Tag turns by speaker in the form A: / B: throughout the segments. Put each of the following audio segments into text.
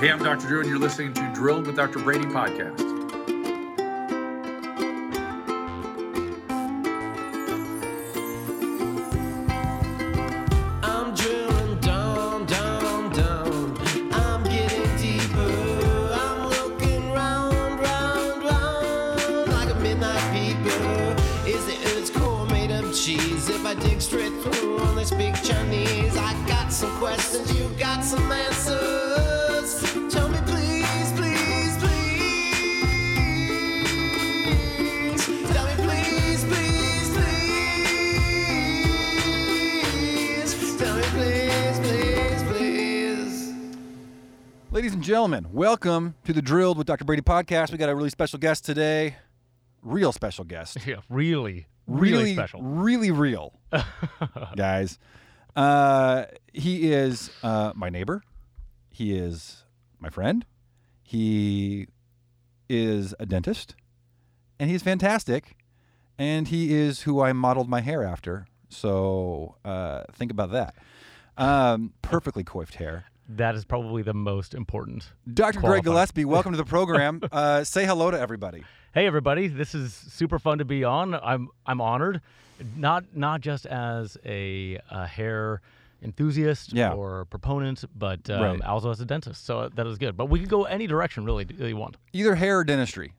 A: Hey, I'm Dr. Drew, and you're listening to Drilled with Dr. Brady podcast.
B: Ladies and gentlemen, welcome to the Drilled with Dr. Brady podcast. We got a really special guest today. Real special guest.
C: Yeah, really, really, special.
B: Really real. guys. Uh, he is uh, my neighbor. He is my friend. He is a dentist. And he's fantastic. And he is who I modeled my hair after. So uh, think about that. Um, perfectly coiffed hair.
C: That is probably the most important.
B: Dr. Greg Gillespie, welcome to the program. Uh, say hello to everybody.
C: Hey, everybody! This is super fun to be on. I'm I'm honored, not not just as a, a hair enthusiast
B: Yeah.
C: or proponent, but um,
B: Right.
C: also as a dentist. So that is good. But we could go any direction really that you want.
B: Either hair or dentistry.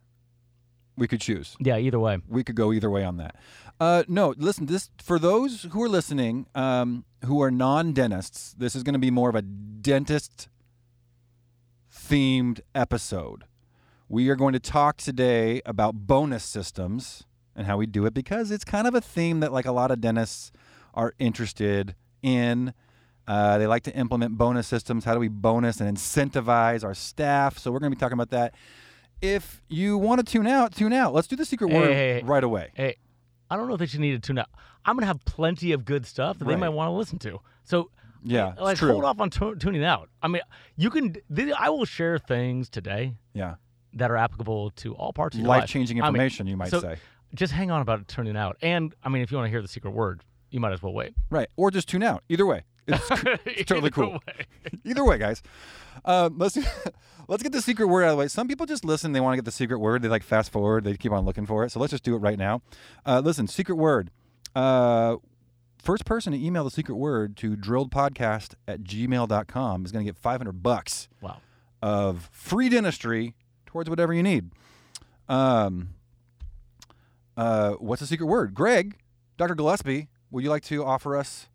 B: We could choose.
C: Yeah, either way.
B: We could go either way on that. Uh, no, listen. This for those who are listening, um, who are non-dentists. This is going to be more of a dentist themed episode. We are going to talk today about bonus systems and how we do it because it's kind of a theme that like a lot of dentists are interested in. Uh, they like to implement bonus systems. How do we bonus and incentivize our staff? So we're going to be talking about that. If you want to tune out, tune out. Let's do the secret
C: Hey,
B: word
C: hey,
B: right away.
C: Hey, I don't know if they should need to tune out. I'm gonna have plenty of good stuff that they might want to listen to. So
B: Yeah, eh, it's
C: like hold off on tu- tuning out. I mean, you can. th- I will share things today
B: Yeah,
C: that are applicable to all parts of your life.
B: life-changing
C: I mean,
B: information, you might
C: so
B: say.
C: Just hang on about turning out. And I mean, if you want to hear the secret word, you might as well wait.
B: Right, or just tune out. Either way, it's, it's totally cool.
C: way.
B: Either way, guys. Um, let's let's get the secret word out of the way. Some people just listen; they want to get the secret word. They like fast forward. They keep on looking for it. So let's just do it right now. Uh, listen, secret word. Uh, first person to email the secret word to drilledpodcast at gmail.com is going to get 500 bucks
C: Wow.
B: of free dentistry towards whatever you need. Um, uh, what's the secret word? Greg, Dr. Gillespie, would you like to offer us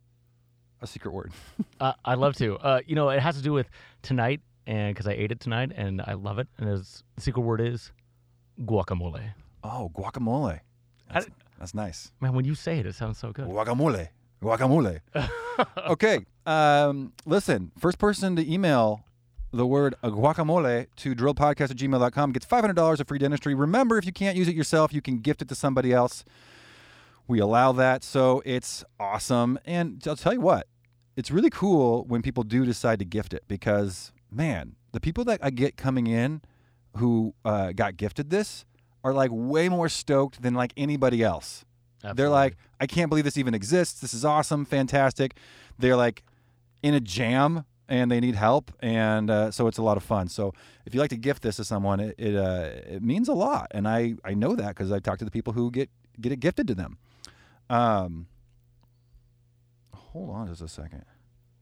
B: a secret word?
C: Uh, I'd love to. Uh, you know, it has to do with tonight, and because I ate it tonight, and I love it. And it's, the secret word is guacamole.
B: Oh, guacamole. That's,
C: I-
B: that's nice.
C: Man, when you say it, it sounds so good.
B: Guacamole. Guacamole. okay. Um, listen, first person to email the word guacamole to drilledpodcast at gmail.com gets $500 of free dentistry. Remember, if you can't use it yourself, you can gift it to somebody else. We allow that. So it's awesome. And I'll tell you what, it's really cool when people do decide to gift it because, man, the people that I get coming in who uh, got gifted this are like way more stoked than like anybody else. They're like, I can't believe this even exists. This is awesome, fantastic. They're like in a jam and they need help, and uh, so it's a lot of fun. So if you like to gift this to someone, it it, uh, it means a lot, and I I know that because I talk to the people who get get it gifted to them. Um, hold on just a second.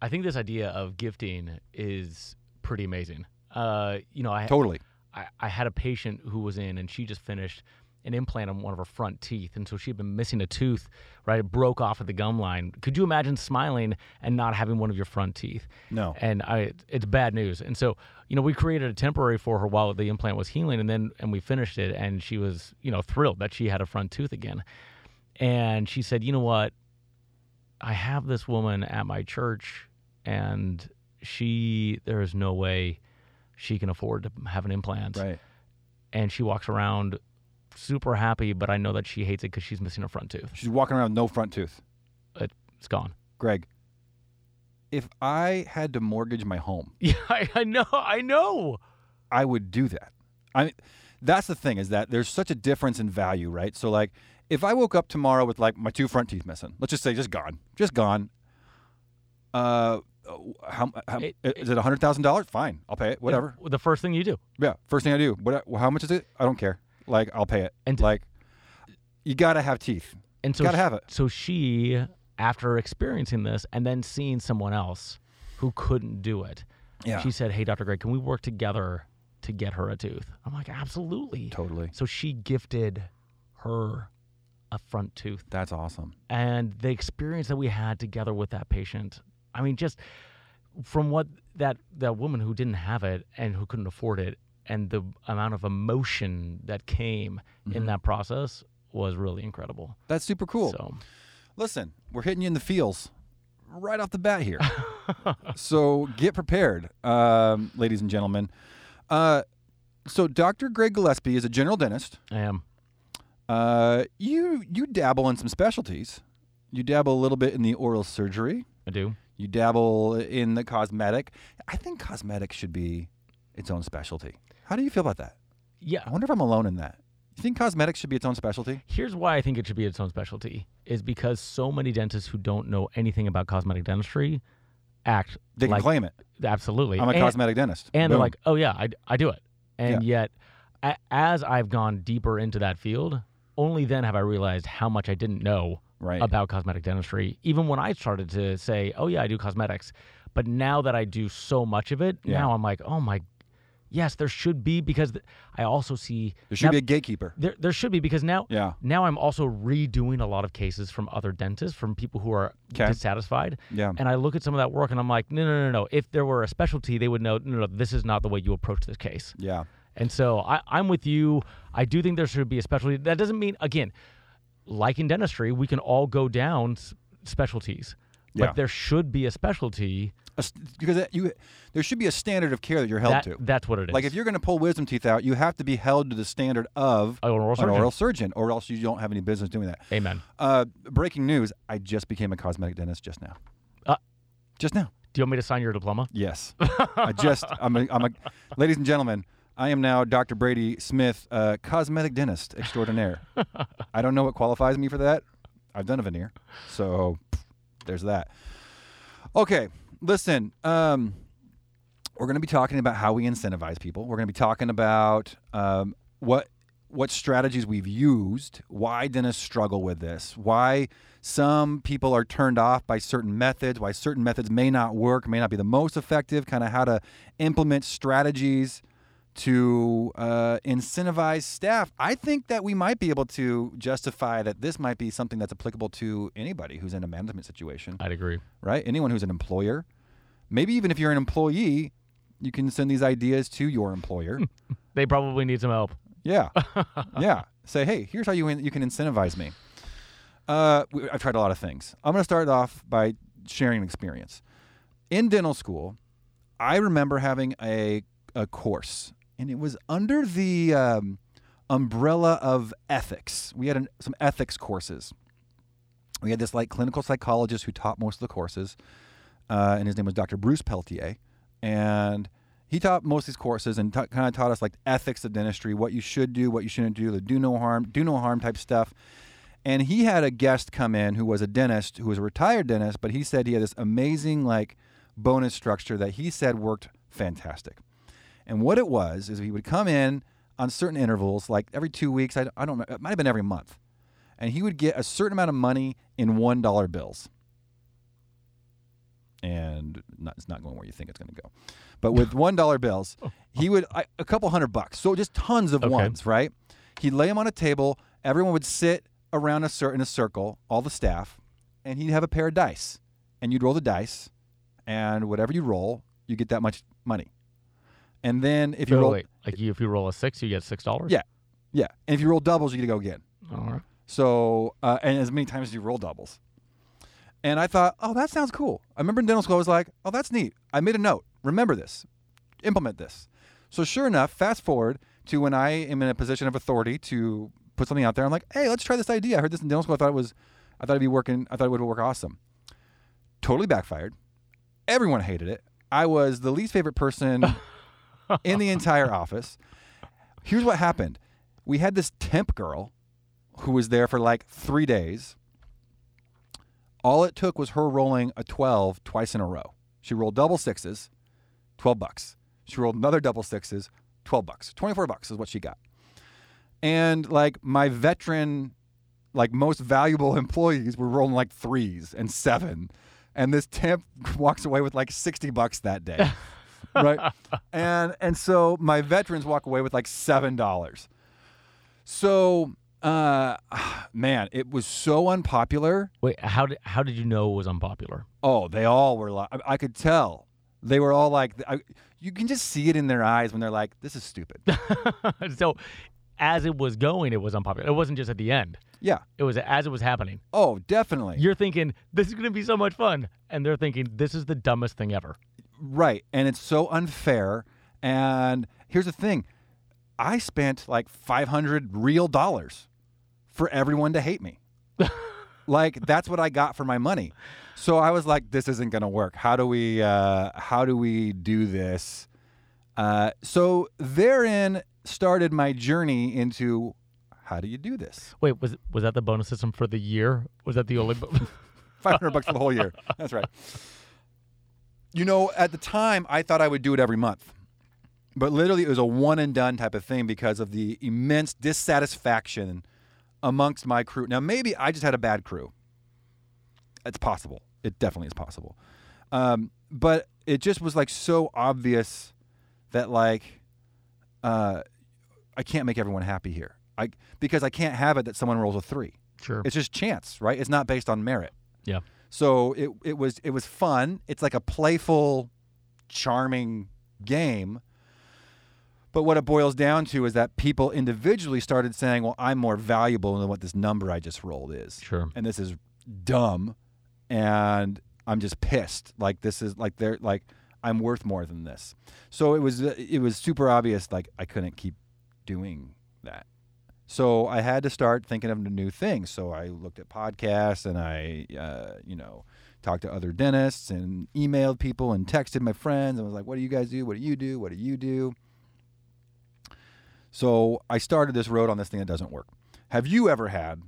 C: I think this idea of gifting is pretty amazing. Uh, you know, I,
B: Totally.
C: I I had a patient who was in, and she just finished an implant on one of her front teeth, and so she'd been missing a tooth. Right, it broke off at the gum line. Could you imagine smiling and not having one of your front teeth?
B: No.
C: and I, it's bad news. And so, you know, we created a temporary for her while the implant was healing, and then and we finished it, and she was, you know, thrilled that she had a front tooth again. And she said, you know what? I have this woman at my church, and she there is no way she can afford to have an implant.
B: Right.
C: And she walks around super happy, but I know that she hates it because she's missing a front tooth.
B: She's walking around with no front tooth.
C: It's gone.
B: Greg, if I had to mortgage my home,
C: Yeah, I, I know. I know.
B: I would do that. I mean, that's the thing is that there's such a difference in value, right? So like, if I woke up tomorrow with like my two front teeth missing, let's just say just gone, just gone. Uh, how, how
C: It-
B: is it hundred thousand dollars? Fine, I'll pay it. Whatever.
C: The first thing you do.
B: Yeah, first thing I do. What? How much is it? I don't care. Like I'll pay it.
C: And-
B: like, you gotta have teeth.
C: And so
B: Gotta
C: sh-
B: have it.
C: So she, after experiencing this and then seeing someone else who couldn't do it,
B: Yeah.
C: she said, "Hey, Dr. Greg, can we work together to get her a tooth?" I'm like, "Absolutely."
B: Totally.
C: So she gifted her a front tooth,
B: That's awesome.
C: and the experience that we had together with that patient. I mean, just from what that that woman who didn't have it and who couldn't afford it, and the amount of emotion that came in that process was really incredible.
B: That's super cool.
C: So.
B: Listen, we're hitting you in the feels right off the bat here. so get prepared, um, ladies and gentlemen. Uh, so Dr. Greg Gillespie is a general dentist.
C: I am.
B: Uh, you you dabble in some specialties. You dabble a little bit in the oral surgery.
C: I do.
B: You dabble in the cosmetic. I think cosmetic should be its own specialty. How do you feel about that?
C: Yeah.
B: I wonder if I'm alone in that. You think cosmetics should be its own specialty?
C: Here's why I think it should be its own specialty is because so many dentists who don't know anything about cosmetic dentistry act
B: They can
C: like
B: claim it.
C: absolutely.
B: I'm a
C: and,
B: cosmetic dentist.
C: and they're like, "Oh yeah, I, I do it." And yet a, as I've gone deeper into that field, only then have I realized how much I didn't know
B: Right.
C: about cosmetic dentistry even when I started to say, "Oh yeah, I do cosmetics." But now that I do so much of it,
B: Yeah.
C: now I'm like, "Oh my Yes, there should be because I also see
B: there should
C: now-
B: be a gatekeeper.
C: there, there should be because now
B: Yeah.
C: now I'm also redoing a lot of cases from other dentists from people who are dissatisfied.
B: Yeah.
C: And I look at some of that work and I'm like, no, no, no, no. If there were a specialty, they would know, no, no, this is not the way you approach this case.
B: Yeah.
C: And so I, I'm with you. I do think there should be a specialty. That doesn't mean, again, like in dentistry, we can all go down s- specialties, but
B: Yeah.
C: there should be a specialty.
B: A st- because you, there should be a standard of care that you're held
C: That,
B: to.
C: that's what it is.
B: Like if you're going to pull wisdom teeth out, you have to be held to the standard of
C: An oral surgeon.
B: oral surgeon, or else you don't have any business doing that.
C: Amen.
B: Uh, breaking news: I just became a cosmetic dentist just now.
C: Uh,
B: just now.
C: Do you want me to sign your diploma?
B: Yes. I just. I'm a, I'm a. Ladies and gentlemen, I am now Dr. Brady Smith, uh, cosmetic dentist extraordinaire. I don't know what qualifies me for that. I've done a veneer, so pff, there's that. Okay, listen. Um, we're going to be talking about how we incentivize people. We're going to be talking about um, what what strategies we've used, why dentists struggle with this, why some people are turned off by certain methods, why certain methods may not work, may not be the most effective, kind of how to implement strategies to uh, incentivize staff. I think that we might be able to justify that this might be something that's applicable to anybody who's in a management situation
C: I'd agree.
B: right? Anyone who's an employer. Maybe even if you're an employee, you can send these ideas to your employer.
C: They probably need some help.
B: yeah, yeah. Say, hey, here's how you in- you can incentivize me. Uh, we- I've tried a lot of things. I'm going to start off by sharing an experience. In dental school, I remember having a a course, and it was under the um, umbrella of ethics. We had an, some ethics courses. We had this like clinical psychologist who taught most of the courses, uh, and his name was Dr. Bruce Peltier, and he taught most of these courses and ta kind of taught us like ethics of dentistry, what you should do, what you shouldn't do, the do no harm, do no harm type stuff. And he had a guest come in who was a dentist, who was a retired dentist, but he said he had this amazing like bonus structure that he said worked fantastic. And what it was is he would come in on certain intervals, like every two weeks. I, I don't know, it might have been every month, and he would get a certain amount of money in one dollar bills. And not, it's not going where you think it's going to go, but with one dollar bills, he would I, a couple hundred bucks. So just tons of
C: Okay.
B: ones, right? He'd lay them on a table. Everyone would sit around a cir- in a circle, all the staff, and he'd have a pair of dice, and you'd roll the dice, and whatever you roll, you get that much money. And then if you
C: So
B: roll,
C: wait, like you, if you roll a six, you get six dollars.
B: yeah, yeah, and if you roll doubles, you get to go again.
C: All right.
B: So, uh, and as many times as you roll doubles. And I thought, oh, that sounds cool. I remember in dental school, I was like, oh, that's neat. I made a note. Remember this. Implement this. So, sure enough, fast forward to when I am in a position of authority to put something out there. I'm like, hey, let's try this idea. I heard this in dental school. I thought it was, I thought it'd be working. I thought it would work awesome. Totally backfired. Everyone hated it. I was the least favorite person in the entire office. Here's what happened. We had this temp girl who was there for like three days. All it took was her rolling a 12 twice in a row. She rolled double sixes, 12 bucks. She rolled another double sixes, 12 bucks. 24 bucks is what she got. And like my veteran, like most valuable employees were rolling like threes and seven. And this temp walks away with like 60 bucks that day. right? And and so my veterans walk away with like seven dollars. So uh man, it was so unpopular.
C: Wait, how did how did you know it was unpopular?
B: Oh, they all were like, I, could tell. They were all like, I, you can just see it in their eyes when they're like, this is stupid.
C: so, as it was going, it was unpopular. It wasn't just at the end.
B: yeah.
C: It was as it was happening.
B: Oh, definitely.
C: You're thinking this is going to be so much fun, and they're thinking this is the dumbest thing ever.
B: Right. And it's so unfair. And here's the thing I spent like 500 real dollars for everyone to hate me. like that's what I got for my money. So I was like, this isn't going to work. How do we, uh, how do we do this? Uh, so therein started my journey into how do you do this?
C: Wait, was was that the bonus system for the year? Was that the only? bo-
B: 500 bucks for the whole year. That's right. You know, at the time, I thought I would do it every month. But literally, it was a one and done type of thing because of the immense dissatisfaction amongst my crew. Now, maybe I just had a bad crew. It's possible. It definitely is possible. Um, but it just was like so obvious that, like, uh, I can't make everyone happy here. I because I can't have it that someone rolls a three.
C: sure.
B: It's just chance, right? It's not based on merit.
C: Yeah.
B: So it it was it was fun. It's like a playful, charming game. But what it boils down to is that people individually started saying, "Well, I'm more valuable than what this number I just rolled is."
C: Sure.
B: And this is dumb, and I'm just pissed. Like this is like they're like I'm worth more than this. So it was it was super obvious. Like I couldn't keep doing that. So I had to start thinking of new things. So I looked at podcasts and I, uh, you know, talked to other dentists and emailed people and texted my friends and was like, "What do you guys do? What do you do? What do you do?" So I started this road on this thing that doesn't work. Have you ever had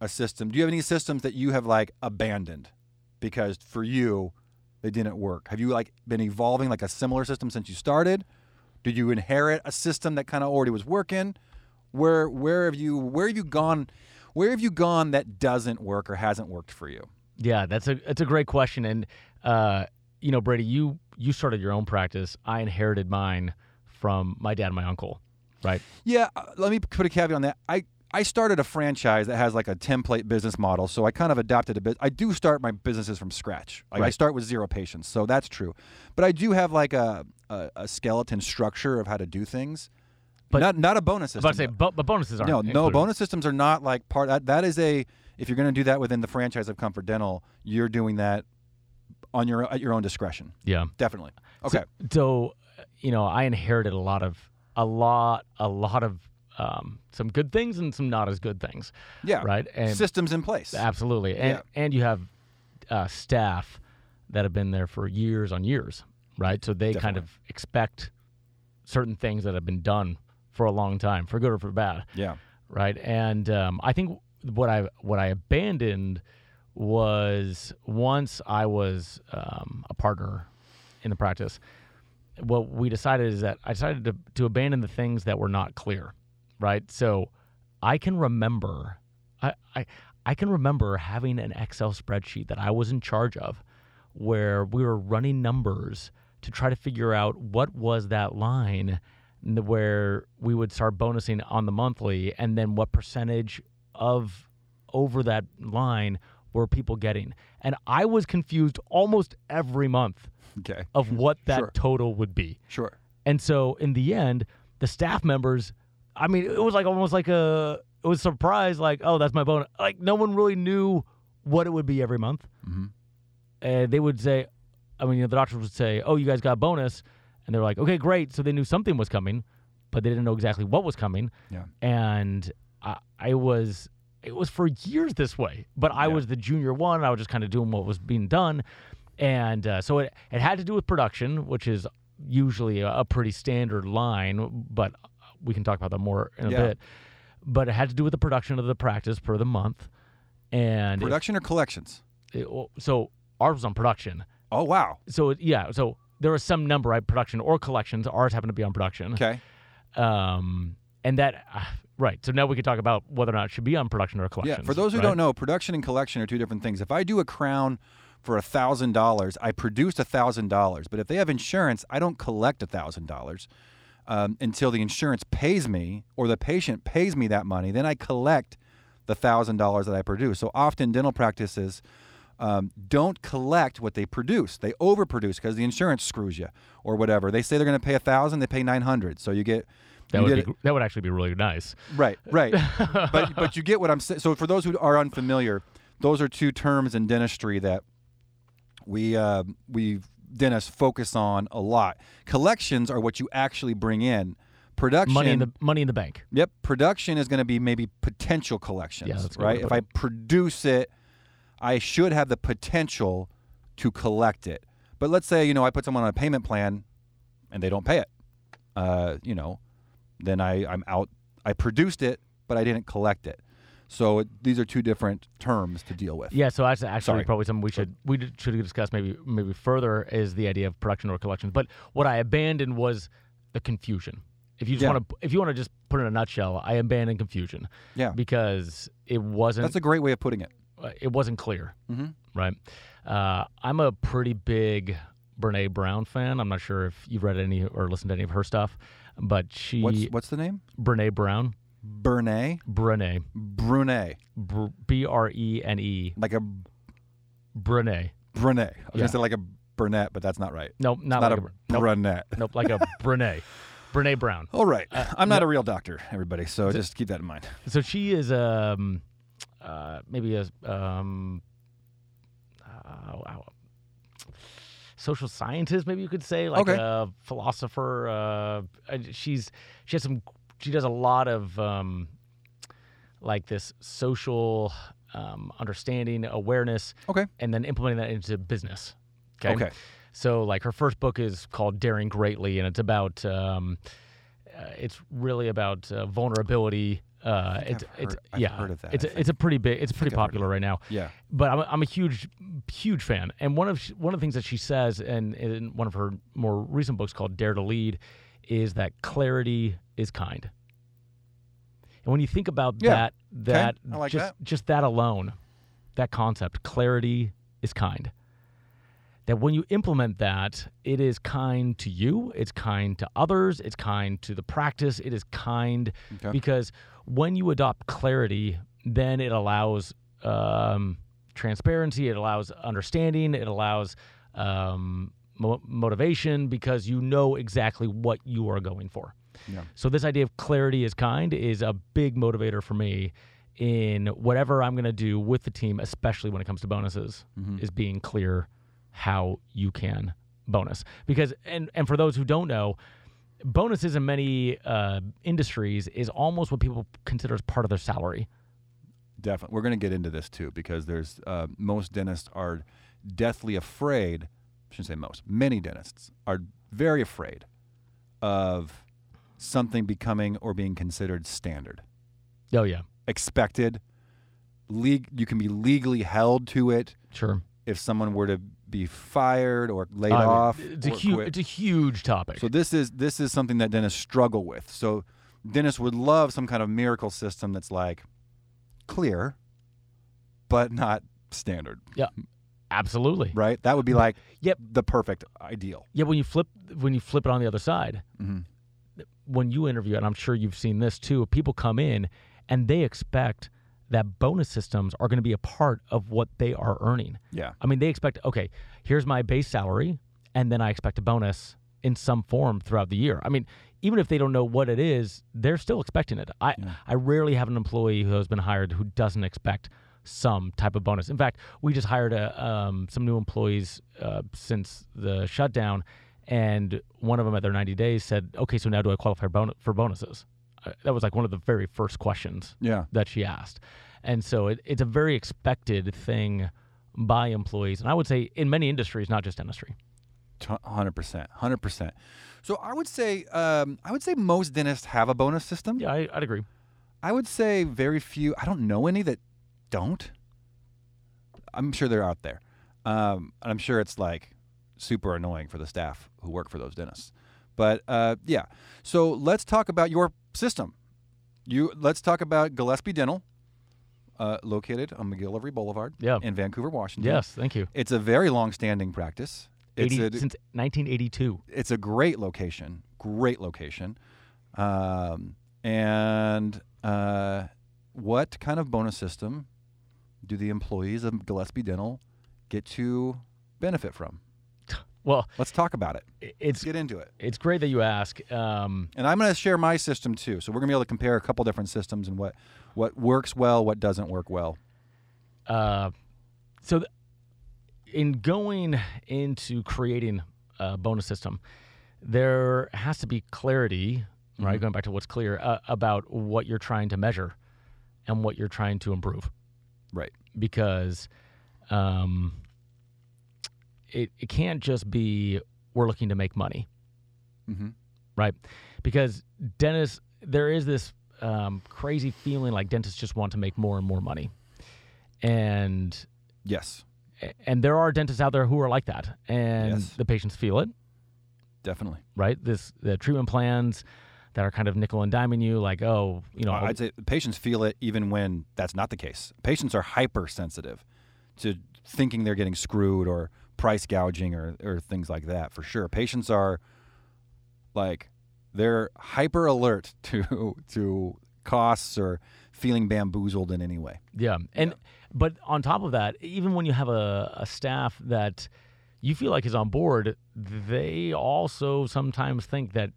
B: a system? Do you have any systems that you have like abandoned because for you they didn't work? Have you like been evolving like a similar system since you started? Did you inherit a system that kind of already was working? Where where have you where have you gone? Where have you gone that doesn't work or hasn't worked for you?
C: Yeah, that's a that's a great question, and uh, you know, Brady, you you started your own practice. I inherited mine from my dad and my uncle, right?
B: Yeah, uh, let me put a caveat on that. I I started a franchise that has like a template business model, so I kind of adopted a bit. I do start my businesses from scratch. Like I start with zero patients, so that's true. But I do have like a a, a skeleton structure of how to do things.
C: But-
B: not not a bonus
C: I
B: system.
C: was about to say, bo- but bonuses aren't.
B: no, no
C: included.
B: bonus systems are not like part. That, that is a if you're going to do that within the franchise of Comfort Dental, you're doing that on your at your own discretion.
C: Yeah.
B: Definitely. Okay.
C: So, so, you know, I inherited a lot of a lot a lot of um, some good things and some not as good things.
B: yeah.
C: Right. And
B: Systems in place.
C: absolutely. And
B: Yeah.
C: and you have uh, staff that have been there for years on years, right? So they kind of expect certain things that have been done for a long time, for good or for bad.
B: Yeah.
C: right? And um, I think what I what I abandoned was once I was um, a partner in the practice. What we decided is that I decided to to abandon the things that were not clear, right? So I can remember, I I, I can remember having an Excel spreadsheet that I was in charge of, where we were running numbers to try to figure out what was that line where we would start bonusing on the monthly and then what percentage of over that line were people getting and i was confused almost every month
B: Okay.
C: of what that
B: Sure.
C: total would be
B: Sure.
C: and so in the end the staff members i mean it was like almost like a it was surprise like oh that's my bonus like no one really knew what it would be every month
B: Mhm.
C: and they would say i mean you know, the doctors would say oh you guys got a bonus and they're like okay great so they knew something was coming but they didn't know exactly what was coming
B: Yeah.
C: and I, I was it was for years this way but i
B: Yeah.
C: was the junior one i was just kind of doing what was being done and uh, so it, it had to do with production which is usually a, a pretty standard line but we can talk about that more in a
B: Yeah.
C: bit but it had to do with the production of the practice per the month and
B: Production or collections?
C: it- so ours was on production
B: Oh wow.
C: So yeah, so there was some number, right? Production or collections. Ours happened to be on production.
B: Okay.
C: Um, and that, uh, right. So now we could talk about whether or not it should be on production or collection.
B: Yeah. For those who
C: right?
B: don't know, production and collection are two different things. If I do a crown for a thousand dollars, I produced a thousand dollars. But if they have insurance, I don't collect a thousand dollars um, until the insurance pays me or the patient pays me that money. Then I collect the thousand dollars that I produce. So often dental practices um, don't collect what they produce. They overproduce because the insurance screws you or whatever. They say they're going to pay a thousand, they pay nine hundred. So you get
C: that
B: you
C: would
B: get
C: be, gr- that would actually be really nice.
B: Right, right. but but you get what I'm saying. So for those who are unfamiliar, those are two terms in dentistry that we uh, we dentists focus on a lot. Collections are what you actually bring in. Production,
C: Money in the money in the bank.
B: yep. Production is going to be maybe potential collections,
C: Yeah, that's a good way
B: right? If I
C: it.
B: produce it, I should have the potential to collect it. But let's say you know I put someone on a payment plan, and they don't pay it. Uh, you know, then I I'm out. I produced it, but I didn't collect it. So it, these are two different terms to deal with.
C: Yeah, so that's actually
B: Sorry.
C: probably something we should we should discuss maybe maybe further is the idea of production or collection. But what I abandoned was the confusion. If you just
B: Yeah.
C: want to if you want to just put it in a nutshell, I abandoned confusion
B: Yeah.
C: because it wasn't
B: That's a great way of putting it.
C: Uh, it wasn't clear,
B: Mm-hmm.
C: right? Uh, I'm a pretty big Brene Brown fan. I'm not sure if you've read any or listened to any of her stuff, but she
B: What's what's the name?
C: Brene Brown,
B: Brene.
C: Brene,
B: Brune.
C: B R E N E,
B: Like a
C: Brene.
B: Brune. I was
C: Yeah.
B: gonna say like a brunette, but that's not right.
C: Nope, not,
B: not
C: like
B: a
C: a,
B: brunette.
C: nope, like a Brene, Brene Brown.
B: All right.
C: Uh,
B: I'm not a real doctor, everybody. So just keep that in mind.
C: So she is um, uh, maybe a um, uh, social scientist, maybe you could say, like
B: Okay.
C: a philosopher. Uh, uh, she's she has some. She does a lot of um, like this social um, understanding, awareness,
B: Okay.
C: and then implementing that into business. Okay.
B: Okay.
C: So like her first book is called Daring Greatly, and it's about um, uh, it's really about uh, vulnerability. Uh, it's
B: I've
C: it's
B: heard- I've
C: yeah,
B: heard of that,
C: it's a, it's a pretty big, it's pretty
B: I've heard of
C: popular right now.
B: Yeah.
C: But I'm a, I'm a huge huge fan, and one of one of the things that she says, and in one of her more recent books called Dare to Lead, is that clarity is kind. And when you think about
B: Yeah.
C: that, that
B: I like
C: just
B: that.
C: just that alone, that concept, clarity is kind. That when you implement that, it is kind to you, it's kind to others, it's kind to the practice, it is kind
B: Okay.
C: because when you adopt clarity, then it allows um, transparency, it allows understanding, it allows um, mo- motivation because you know exactly what you are going for.
B: Yeah.
C: So this idea of clarity is kind is a big motivator for me in whatever I'm going to do with the team, especially when it comes to bonuses,
B: Mm-hmm.
C: is being clear how you can bonus. Because and and for those who don't know, bonuses in many uh, industries is almost what people consider as part of their salary.
B: Definitely. We're going to get into this too because there's uh, most dentists are deathly afraid. I shouldn't say most. Many dentists are very afraid of something becoming or being considered standard,
C: Oh yeah,
B: expected. Leg- you can be legally held to it
C: sure.
B: if someone were to be fired or laid
C: I mean,
B: off.
C: It's a huge. It's a huge topic.
B: So this is this is something that dentists struggle with. So dentists would love some kind of miracle system that's like clear, but not standard, Yeah.
C: Absolutely.
B: right? That would be like
C: Yep.
B: the perfect ideal.
C: Yeah. When you flip when you flip it on the other side,
B: hmm
C: when you interview, and I'm sure you've seen this too, people come in and they expect that bonus systems are going to be a part of what they are earning.
B: Yeah.
C: I mean, they expect, okay, here's my base salary, and then I expect a bonus in some form throughout the year. I mean, even if they don't know what it is, they're still expecting it. I,
B: Yeah.
C: I rarely have an employee who has been hired who doesn't expect some type of bonus. In fact, we just hired a, um, some new employees uh, since the shutdown, and one of them at their 90 days said, okay, so now do I qualify for bonuses? Uh, that was like one of the very first questions
B: Yeah.
C: that she asked. And so it, it's a very expected thing by employees. And I would say in many industries, not just dentistry.
B: Hundred percent. Hundred percent. So I would say um, I would say most dentists have a bonus system.
C: Yeah, I, I'd agree.
B: I would say very few. I don't know any that don't. I'm sure they're out there. Um, and I'm sure it's like super annoying for the staff who work for those dentists. But uh, yeah, so let's talk about your system. You let's talk about Gillespie Dental, uh, located on McGillivray Boulevard
C: Yeah.
B: in Vancouver, Washington.
C: Yes, thank you.
B: It's a very long-standing practice. It's
C: 80,
B: a,
C: since 1982.
B: it's a great location, great location. Um, and uh, what kind of bonus system do the employees of Gillespie Dental get to benefit from?
C: Well,
B: Let's talk about it.
C: i-
B: Let's get into it.
C: it's great that you ask. Um,
B: And I'm going to share my system too. So we're going to be able to compare a couple different systems and what what works well, what doesn't work well.
C: uh, so, th- in going into creating a bonus system, there has to be clarity, right? Going back to what's clear uh, about what you're trying to measure and what you're trying to improve.
B: Right.
C: because um, it, it can't just be we're looking to make money,
B: Mm-hmm.
C: right? Because dentists, there is this um, crazy feeling like dentists just want to make more and more money, and
B: Yes,
C: and there are dentists out there who are like that, and
B: Yes.
C: the patients feel it,
B: definitely.
C: right? This the treatment plans that are kind of nickel and diming you, like oh, you know,
B: I'd say patients feel it even when that's not the case. Patients are hypersensitive to thinking they're getting screwed or price gouging or, or things like that for sure. Patients are like they're hyper alert to to costs or feeling bamboozled in any way.
C: Yeah, and but on top of that, even when you have a, a staff that you feel like is on board, they also sometimes think that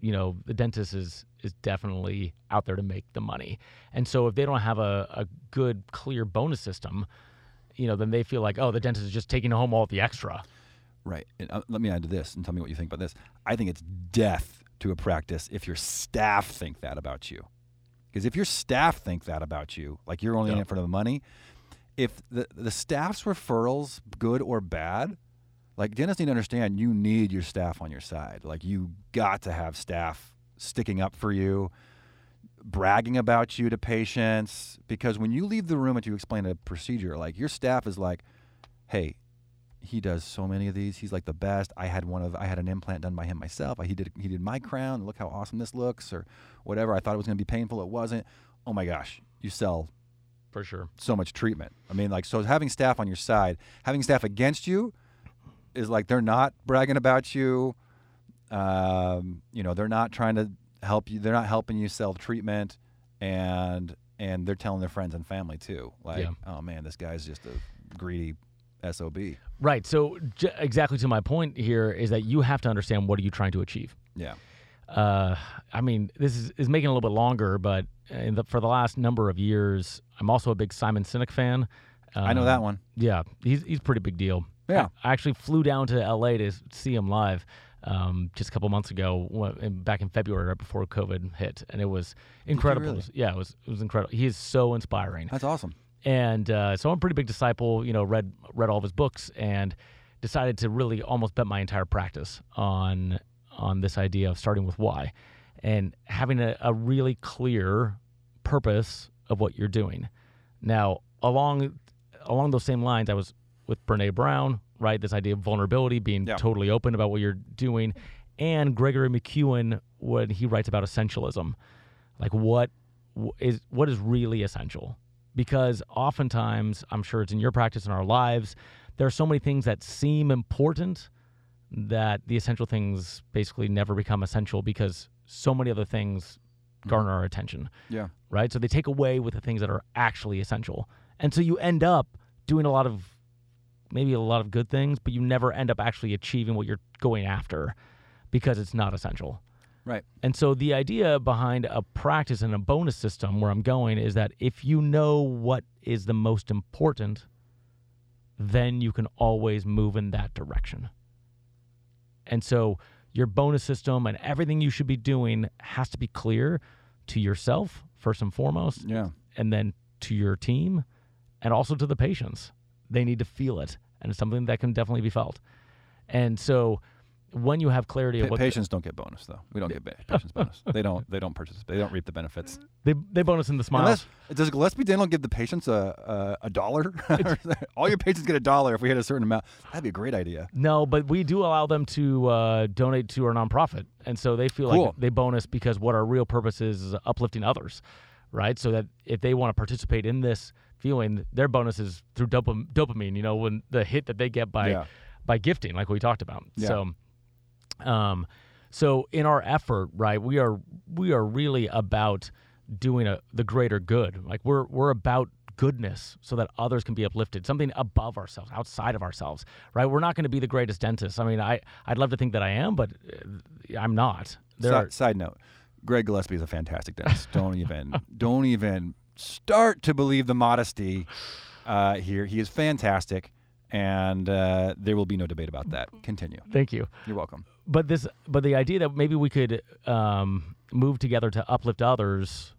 C: you know the dentist is is definitely out there to make the money, and so if they don't have a, a good clear bonus system, you know, then they feel like oh the dentist is just taking home all the extra.
B: Right. And, uh, let me add to this and tell me what you think about this. I think it's death to a practice if your staff think that about you. Because if your staff think that about you, like you're only in
C: Yeah.
B: it for the money, if the the staff's referrals, good or bad, like dentists need to understand you need your staff on your side. Like you got to have staff sticking up for you, bragging about you to patients. Because when you leave the room and you explain a procedure, like your staff is like, hey, he does so many of these. He's like the best. I had one of I had an implant done by him myself. He did he did my crown. Look how awesome this looks, or whatever. I thought it was going to be painful. It wasn't. Oh my gosh, you sell
C: For sure.
B: so much treatment. I mean, like so having staff on your side, having staff against you, is like they're not bragging about you. Um, you know, they're not trying to help you. They're not helping you sell treatment, and and they're telling their friends and family too. Like,
C: Yeah.
B: oh man, this guy's just a greedy sob.
C: Right. So j- exactly to my point here is that you have to understand what are you trying to achieve.
B: Yeah.
C: uh, I mean, this is, is making a little bit longer, but in the, for the last number of years, I'm also a big Simon Sinek fan.
B: I know
C: Um,
B: that one.
C: Yeah, he's he's a pretty big deal.
B: Yeah.
C: I, I actually flew down to L.A. to see him live um, just a couple months ago, back in February, right before COVID hit, and it was incredible.
B: really?
C: Yeah, it was it was incredible. He is so inspiring
B: That's awesome.
C: and uh, so I'm a pretty big disciple. You know, read read all of his books and decided to really almost bet my entire practice on on this idea of starting with why and having a, a really clear purpose of what you're doing. Now, along along those same lines, I was with Brene Brown, right? This idea of vulnerability, being
B: Yeah.
C: totally open about what you're doing, and Gregory McKeown when he writes about essentialism, like what is what is really essential because oftentimes i'm sure it's in your practice in our lives there are so many things that seem important that the essential things basically never become essential because so many other things mm-hmm. garner our attention
B: Yeah.
C: right so they take away with the things that are actually essential and so you end up doing a lot of maybe a lot of good things but you never end up actually achieving what you're going after because it's not essential
B: Right.
C: and so the idea behind a practice and a bonus system where I'm going is that if you know what is the most important, then you can always move in that direction. And so your bonus system and everything you should be doing has to be clear to yourself, first and foremost,
B: Yeah.
C: and then to your team and also to the patients. They need to feel it, and it's something that can definitely be felt. And so when you have clarity of what the-
B: patients don't get bonus though. We don't get patients bonus. They don't. They don't participate. They don't reap the benefits.
C: they they bonus in the smiles.
B: Unless does Gillespie Dental give the patients a a, a dollar? All your patients get a dollar if we hit a certain amount. That'd be a great idea.
C: No, but we do allow them to uh, donate to our nonprofit, and so they feel
B: Cool.
C: like they bonus because what our real purpose is is uplifting others, right? So that if they want to participate in this feeling, their bonuses through dopam- dopamine. You know, when the hit that they get by
B: Yeah.
C: by gifting, like we talked about.
B: Yeah.
C: So, um, so in our effort, right, we are we are really about doing a the greater good. Like we're we're about goodness so that others can be uplifted something above ourselves outside of ourselves right we're not going to be the greatest dentist i mean i i'd love to think that i am but uh, i'm not there
B: Si-
C: are,
B: side note: Greg Gillespie is a fantastic dentist. don't even don't even start to believe the modesty uh, here. He is fantastic, and uh, there will be no debate about that. Continue.
C: thank you
B: You're welcome.
C: but this but the idea that maybe we could um, move together to uplift others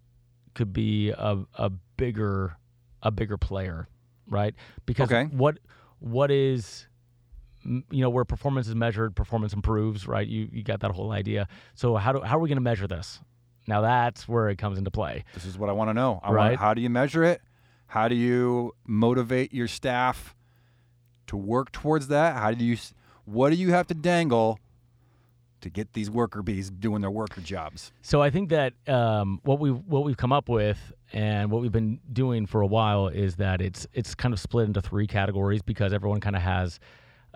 C: could be a, a bigger a bigger player right because
B: Okay.
C: what what is you know where performance is measured performance improves right you you got that whole idea so how do how are we going to measure this now that's where it comes into play
B: This is what I want to know. I
C: Right.
B: want, how do you measure it? How do you motivate your staff to work towards that? How do you? What do you have to dangle to get these worker bees doing their worker jobs?
C: So I think that um, what we what we've come up with and what we've been doing for a while is that it's it's kind of split into three categories because everyone kind of has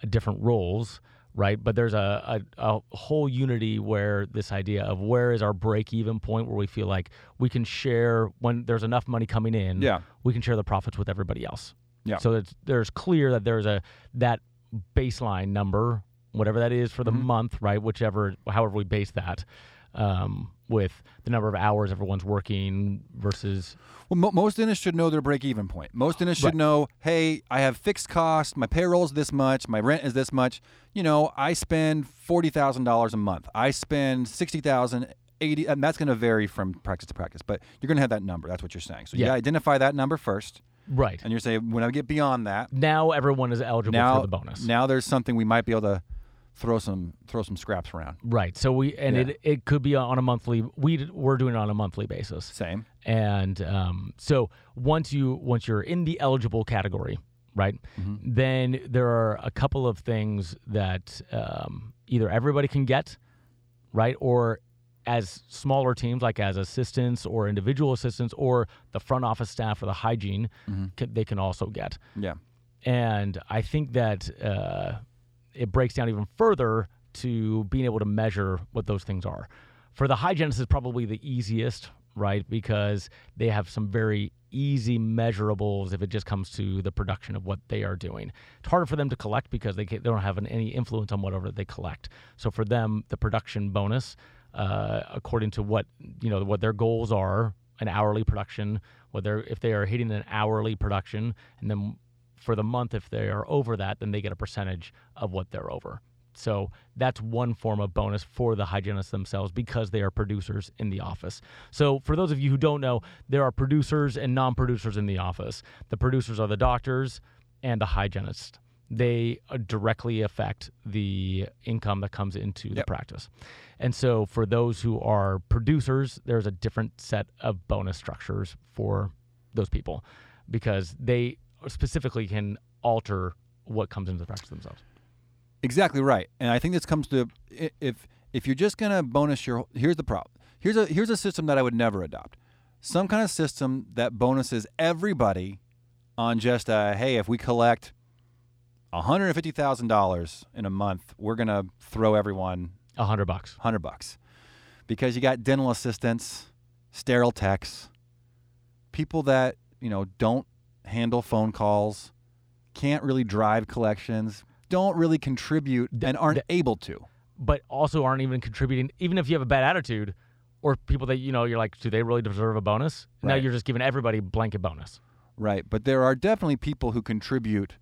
C: uh, different roles, right? But there's a, a, a whole unity where this idea of where is our break even point where we feel like we can share when there's enough money coming in,
B: Yeah.
C: we can share the profits with everybody else.
B: Yeah.
C: So it's, there's clear that there's a that baseline number, whatever that is for the month, right? Whichever, however we base that, um, with the number of hours everyone's working versus
B: Well, mo- most dentists should know their break-even point. Most dentists should know, hey, I have fixed costs. My payroll's this much. My rent is this much. You know, I spend forty thousand dollars a month. I spend sixty thousand, eighty, and that's going to vary from practice to practice. But you're going to have that number. That's what you're saying. So
C: Yeah.
B: gotta identify that number first,
C: right.
B: and you're saying when I get beyond that,
C: Now everyone is eligible
B: now
C: for the bonus.
B: now there's something we might be able to throw some throw some scraps around.
C: right. So we and
B: Yeah.
C: it it could be on a monthly. We we're doing it on a monthly basis.
B: Same.
C: And um, so once you once you're in the eligible category, right,
B: Mm-hmm.
C: then there are a couple of things that um, either everybody can get, right, or as smaller teams like as assistants or individual assistants or the front office staff or the hygiene,
B: Mm-hmm.
C: can, they can also get.
B: Yeah.
C: And I think that uh, it breaks down even further to being able to measure what those things are. For the hygienist is probably the easiest, right? Because they have some very easy measurables if it just comes to the production of what they are doing. It's harder for them to collect because they, they don't have an, any influence on whatever they collect. So for them, the production bonus, uh, according to what you know what their goals are, an hourly production, whether if they are hitting an hourly production, and then for the month if they are over that, then they get a percentage of what they're over. So that's one form of bonus for the hygienists themselves because they are producers in the office. So for those of you who don't know, there are producers and non-producers in the office. The producers are the doctors and the hygienists. They uh, directly affect the income that comes into the practice. And so for those who are producers, there's a different set of bonus structures for those people because they specifically can alter what comes into the practice themselves.
B: Exactly right. And I think this comes to if if you're just gonna bonus your here's the problem. Here's a here's a system that I would never adopt. Some kind of system that bonuses everybody on just a hey, if we collect hundred and fifty thousand dollars in a month, we're gonna throw everyone
C: A hundred bucks.
B: hundred bucks. Because you got dental assistants, sterile techs, people that, you know, don't handle phone calls, can't really drive collections, don't really contribute and aren't
C: th-
B: able to.
C: but also aren't even contributing. Even if you have a bad attitude, or people that you know, you're like, do they really deserve a bonus? Now you're just giving everybody blanket bonus.
B: Right. But there are definitely people who contribute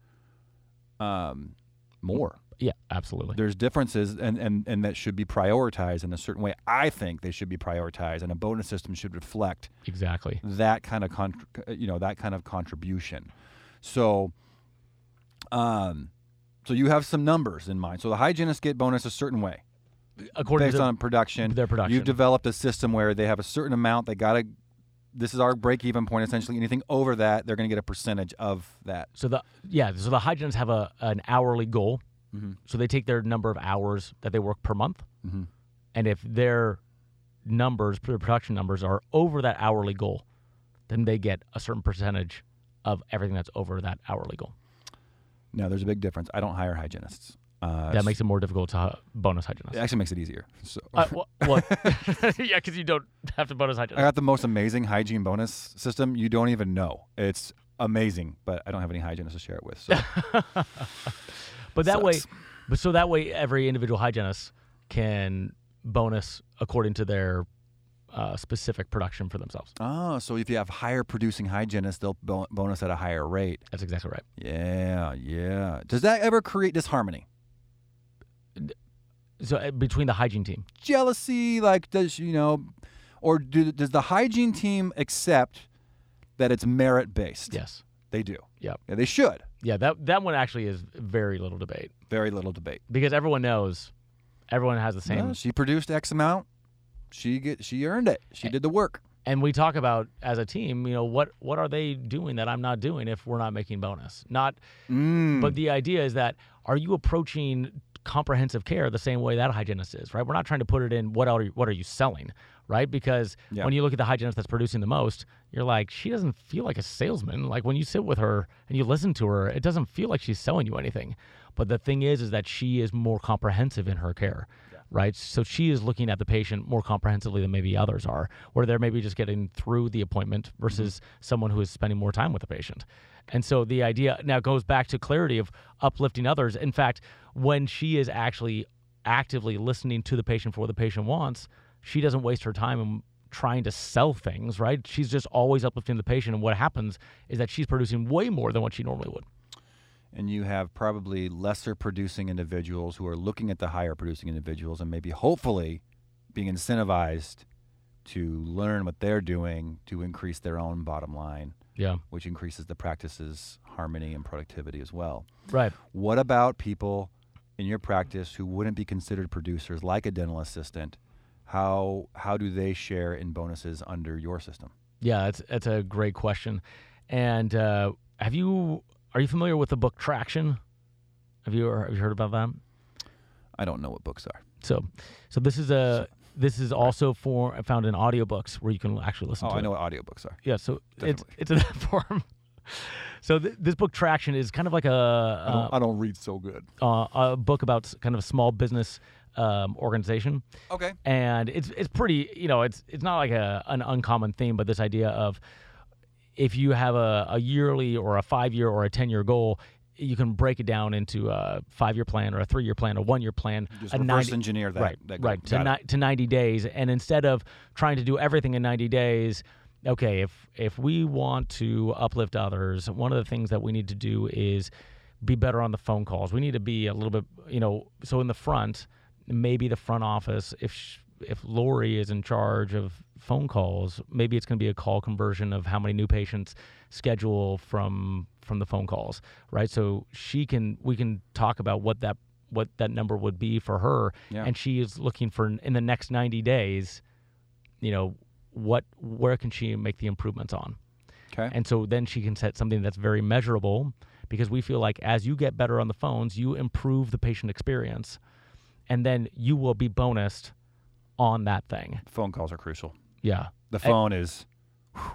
B: um, more.
C: Yeah, absolutely.
B: There's differences and, and, and that should be prioritized in a certain way. I think they should be prioritized and a bonus system should reflect
C: Exactly.
B: that kind of con- you know that kind of contribution. So, um, So you have some numbers in mind. So the hygienists get bonus a certain way
C: according
B: based
C: to
B: on production.
C: their production.
B: You've developed a system where they have a certain amount. They got to. This is our break-even point. Essentially, anything over that, they're going to get a percentage of that.
C: So the yeah, so the hygienists have a an hourly goal.
B: Mm-hmm.
C: So they take their number of hours that they work per month,
B: Mm-hmm.
C: and if their numbers, their production numbers, are over that hourly goal, then they get a certain percentage of everything that's over that hourly goal.
B: Now, there's a big difference. I don't hire hygienists. Uh,
C: That makes it more difficult to uh, bonus
B: it actually makes it easier. So
C: Uh, what? what? yeah, because you don't have to bonus hygienists.
B: I got the most amazing hygiene bonus system. You don't even know. It's amazing, but I don't have any hygienists to share it with. So
C: But that way, but so that way, every individual hygienist can bonus according to their uh, specific production for themselves.
B: oh, so if you have higher producing hygienists, they'll bo- bonus at a higher rate.
C: That's exactly right.
B: Yeah, yeah. Does that ever create disharmony?
C: So uh, between the hygiene team,
B: Jealousy, like does you know, or do, does the hygiene team accept that it's merit based?
C: yes,
B: they do.
C: Yep.
B: Yeah, they should.
C: Yeah, that that one actually is very little debate
B: Very little debate.
C: because everyone knows, everyone has the same.
B: Well, she produced X amount. She get she earned it. She did the work.
C: and we talk about as a team, you know, what what are they doing that I'm not doing if we're not making bonus? Not,
B: Mm.
C: but the idea is that are you approaching comprehensive care the same way that hygienist is, right? We're not trying to put it in what are you, what are you selling, right? Because
B: Yeah.
C: when you look at the hygienist that's producing the most, you're like, she doesn't feel like a salesman. Like when you sit with her and you listen to her, it doesn't feel like she's selling you anything. But the thing is, is that she is more comprehensive in her care. Right, so she is looking at the patient more comprehensively than maybe others are, where they're maybe just getting through the appointment versus mm-hmm. someone who is spending more time with the patient. And so the idea now goes back to clarity of uplifting others. In fact, when she is actually actively listening to the patient for what the patient wants, she doesn't waste her time in trying to sell things, right? She's just always uplifting the patient. And what happens is that she's producing way more than what she normally would.
B: and you have probably lesser producing individuals who are looking at the higher producing individuals and maybe hopefully being incentivized to learn what they're doing to increase their own bottom line,
C: Yeah.
B: which increases the practice's harmony and productivity as well.
C: Right.
B: What about people in your practice who wouldn't be considered producers like a dental assistant? How how do they share in bonuses under your system?
C: Yeah, that's that's a great question. And uh, have you are you familiar with the book Traction? Have you have you heard about that?
B: I don't know what books are.
C: So, so this is a this is also for found in audiobooks where you can actually listen
B: Oh,
C: to
B: I
C: it.
B: know what audiobooks are.
C: Yeah, so it's
B: Definitely.
C: it's in that form. So th- this book Traction is kind of like a
B: I don't, I don't read so good.
C: uh, a book about kind of a small business um, organization,
B: Okay.
C: and it's it's pretty you know it's it's not like a an uncommon theme, but this idea of if you have a, a yearly or a five year or a ten year goal. You can break it down into a five-year plan or a three-year plan or one-year plan.
B: Just
C: a
B: reverse
C: 90
B: engineer that.
C: right,
B: that
C: right. To, ni- to 90 days. And instead of trying to do everything in 90 days, okay, if if we want to uplift others, one of the things that we need to do is be better on the phone calls. We need to be a little bit, you know, so in the front, maybe the front office, if sh- if Lori is in charge of phone calls, maybe it's going to be a call conversion of how many new patients schedule from from the phone calls, right? So she can we can talk about what that what that number would be for her,
B: Yeah.
C: and she is looking for in the next 90 days, you know, what where can she make the improvements on?
B: Okay.
C: And so then she can set something that's very measurable because we feel like as you get better on the phones, you improve the patient experience. And then you will be bonused on that thing.
B: phone calls are crucial.
C: Yeah.
B: The phone is whew,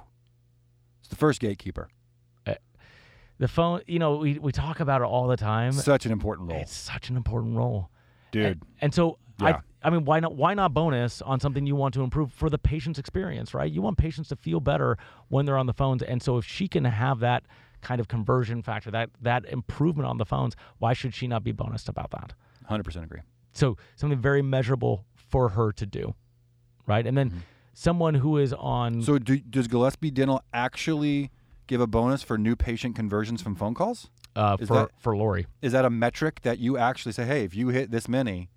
B: it's the first gatekeeper.
C: Eh, the phone, you know, we, we talk about it all the time.
B: Such an important role,
C: It's such an important role.
B: dude.
C: And, and so
B: Yeah.
C: I I mean why not why not bonus on something you want to improve for the patient's experience, right? You want patients to feel better when they're on the phones. And so if she can have that kind of conversion factor, that that improvement on the phones, why should she not be bonused about that?
B: Hundred percent agree.
C: So something very measurable for her to do, right? And then someone who is on
B: Mm-hmm. So, do, does Gillespie Dental actually give a bonus for new patient conversions from phone calls?
C: uh, for
B: that-
C: for Lori.
B: Is that a metric that you actually say, hey, if you hit this many,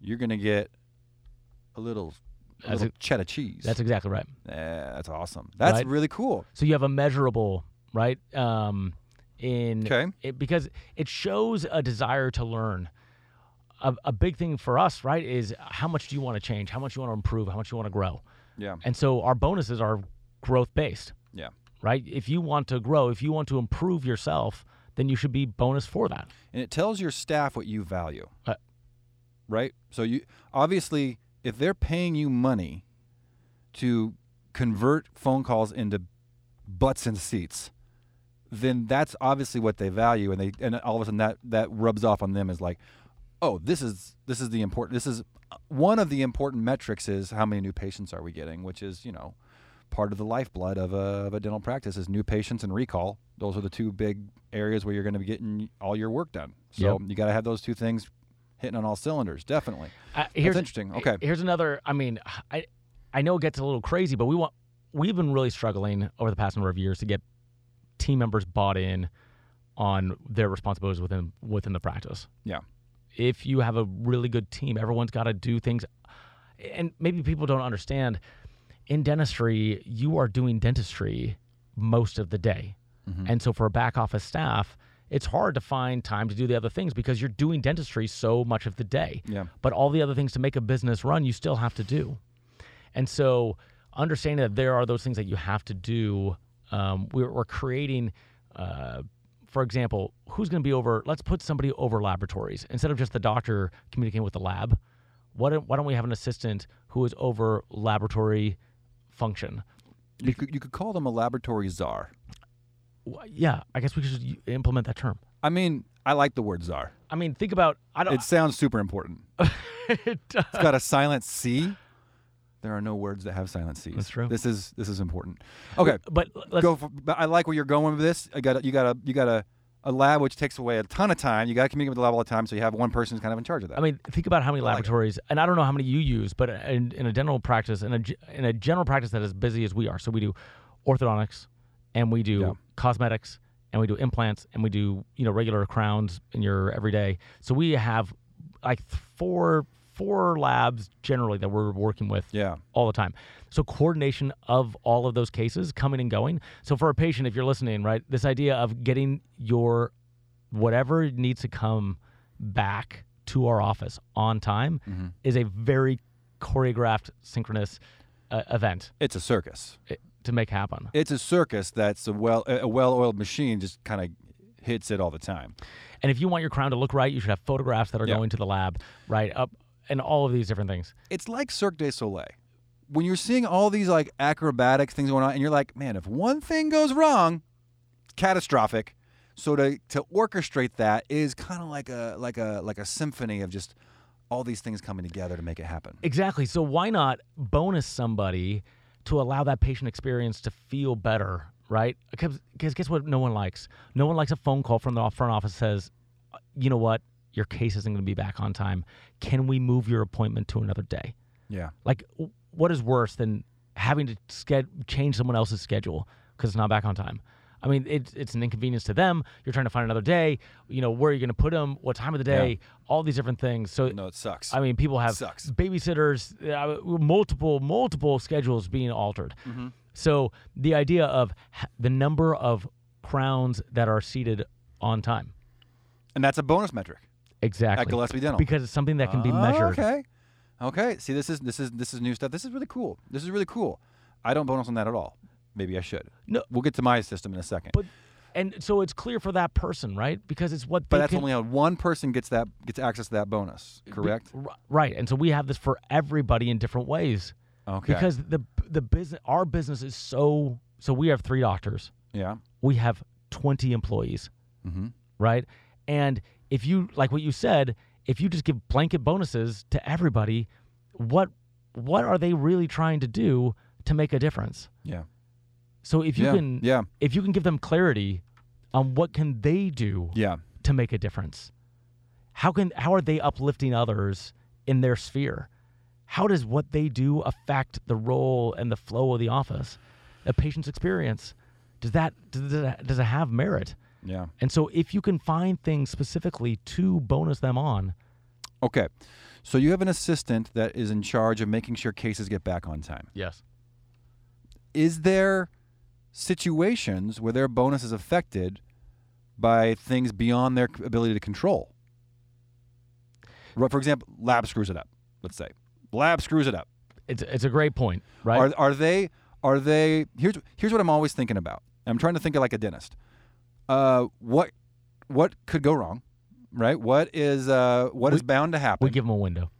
B: you're gonna get a little,
C: That's a-
B: cheddar cheese?
C: That's exactly right.
B: Eh, that's awesome. That's
C: Right?
B: really cool.
C: So you have a measurable, right? Um, in
B: Okay.
C: it, because it shows a desire to learn. A, a big thing for us, right, is how much do you want to change? How much you want to improve? How much you want to grow?
B: Yeah.
C: And so our bonuses are growth based,
B: Yeah.
C: right? If you want to grow, if you want to improve yourself, then you should be bonus for that.
B: And it tells your staff what you value.
C: Uh,
B: right? So you obviously if they're paying you money to convert phone calls into butts and seats, then that's obviously what they value and they and all of a sudden that that rubs off on them as like, "Oh, this is this is the important this is one of the important metrics is how many new patients are we getting, which is, you know, part of the lifeblood of a, of a dental practice is new patients and recall. Those are the two big areas where you're going to be getting all your work done. So
C: Yep.
B: you got to have those two things hitting on all cylinders, definitely.
C: Uh, here's,
B: interesting. Okay.
C: Here's another. I mean, I I know it gets a little crazy, but we want we've been really struggling over the past number of years to get team members bought in on their responsibilities within within the practice.
B: Yeah.
C: If you have a really good team, everyone's got to do things, and maybe people don't understand. In dentistry, you are doing dentistry most of the day,
B: Mm-hmm.
C: and so for a back office staff. It's hard to find time to do the other things because you're doing dentistry so much of the day
B: Yeah.
C: but all the other things to make a business run you still have to do and so understanding that there are those things that you have to do um, we're, we're creating uh, for example who's going to be over let's put somebody over laboratories instead of just the doctor communicating with the lab why don't, why don't we have an assistant who is over laboratory function
B: You could, you could call them a laboratory czar.
C: Yeah i guess we should implement that term
B: I mean, I like the word czar.
C: i mean think about i don't
B: It sounds super important.
C: it does.
B: It's got a silent C. There are no words that have silent C's.
C: That's true.
B: This is this is important. Okay,
C: but let's
B: go. For, but I like where you're going with this. I got a, you got a you got a, a lab which takes away a ton of time. You got to communicate with the lab all the time, so you have one person who's kind of in charge of that.
C: I mean, think about how many
B: like it.
C: laboratories, and I don't know how many you use, but in, in a dental practice, in a, in a general practice that is busy as we are, so we do orthodontics, and we do
B: Yeah.
C: cosmetics, and we do implants, and we do you know regular crowns in your everyday. So we have like four four labs generally that we're working with
B: yeah,
C: all the time. So coordination of all of those cases coming and going. So for a patient, if you're listening, right, this idea of getting your whatever needs to come back to our office on time
B: Mm-hmm.
C: is a very choreographed, synchronous uh, event
B: it's a circus.
C: i- to make happen.
B: It's a circus that's a well a well-oiled machine just kind of hits it all the time.
C: And if you want your crown to look right, you should have photographs that are
B: Yeah.
C: going to the lab, right up, and all of these different things.
B: It's like Cirque du Soleil. When you're seeing all these like acrobatics things going on, and you're like, man, if one thing goes wrong, it's catastrophic. So to to orchestrate that is kind of like a like a like a symphony of just all these things coming together to make it happen.
C: Exactly. So why not bonus somebody to allow that patient experience to feel better, right? Because guess what? No one likes. No one likes a phone call from the front office says, "Uh, you know what, your case isn't going to be back on time. Can we move your appointment to another day?
B: Yeah.
C: Like, what is worse than having to sched- change someone else's schedule because it's not back on time? I mean, it's it's an inconvenience to them. You're trying to find another day. You know, where are you going to put them? What time of the
B: Yeah.
C: day? All these different things. So
B: No, it sucks.
C: I mean, people have
B: Sucks.
C: babysitters, uh, multiple, multiple schedules being altered.
B: Mm-hmm.
C: So the idea of the number of crowns that are seated on time,
B: and that's a bonus metric
C: exactly,
B: at Gillespie Dental.
C: because it's something that can be measured.
B: Okay. Okay. See, this is this is this is new stuff. This is really cool. This is really cool. I don't bonus on that at all. Maybe I should.
C: No.
B: We'll get to my system in a second.
C: But and so it's clear for that person, right? Because it's what.
B: But
C: they
B: that's
C: can,
B: only how one person gets that gets access to that bonus, correct?
C: R- right, and so we have this for everybody in different ways.
B: Okay.
C: Because the the business, our business is so. So we have three doctors.
B: yeah.
C: We have twenty employees.
B: Mm-hmm.
C: right? And if you like what you said, if you just give blanket bonuses to everybody, what what are they really trying to do to make a difference?
B: Yeah.
C: So if you
B: yeah.
C: can
B: Yeah.
C: if you can give them clarity on what can they do
B: Yeah.
C: to make a difference, how can how are they uplifting others in their sphere? How does what they do affect the role and the flow of the office, a patient's experience? Does that does it, does it have merit?
B: Yeah.
C: And so if you can find things specifically to bonus them on,
B: Okay. So you have an assistant that is in charge of making sure cases get back on time.
C: yes.
B: Is there situations where their bonus is affected by things beyond their ability to control. For example, lab screws it up. Let's say lab screws it up.
C: It's it's a great point, right?
B: Are are they are they here's here's what I'm always thinking about. I'm trying to think of like a dentist. Uh, what what could go wrong, right? What is uh what is
C: We-
B: bound to happen?
C: we give them a window.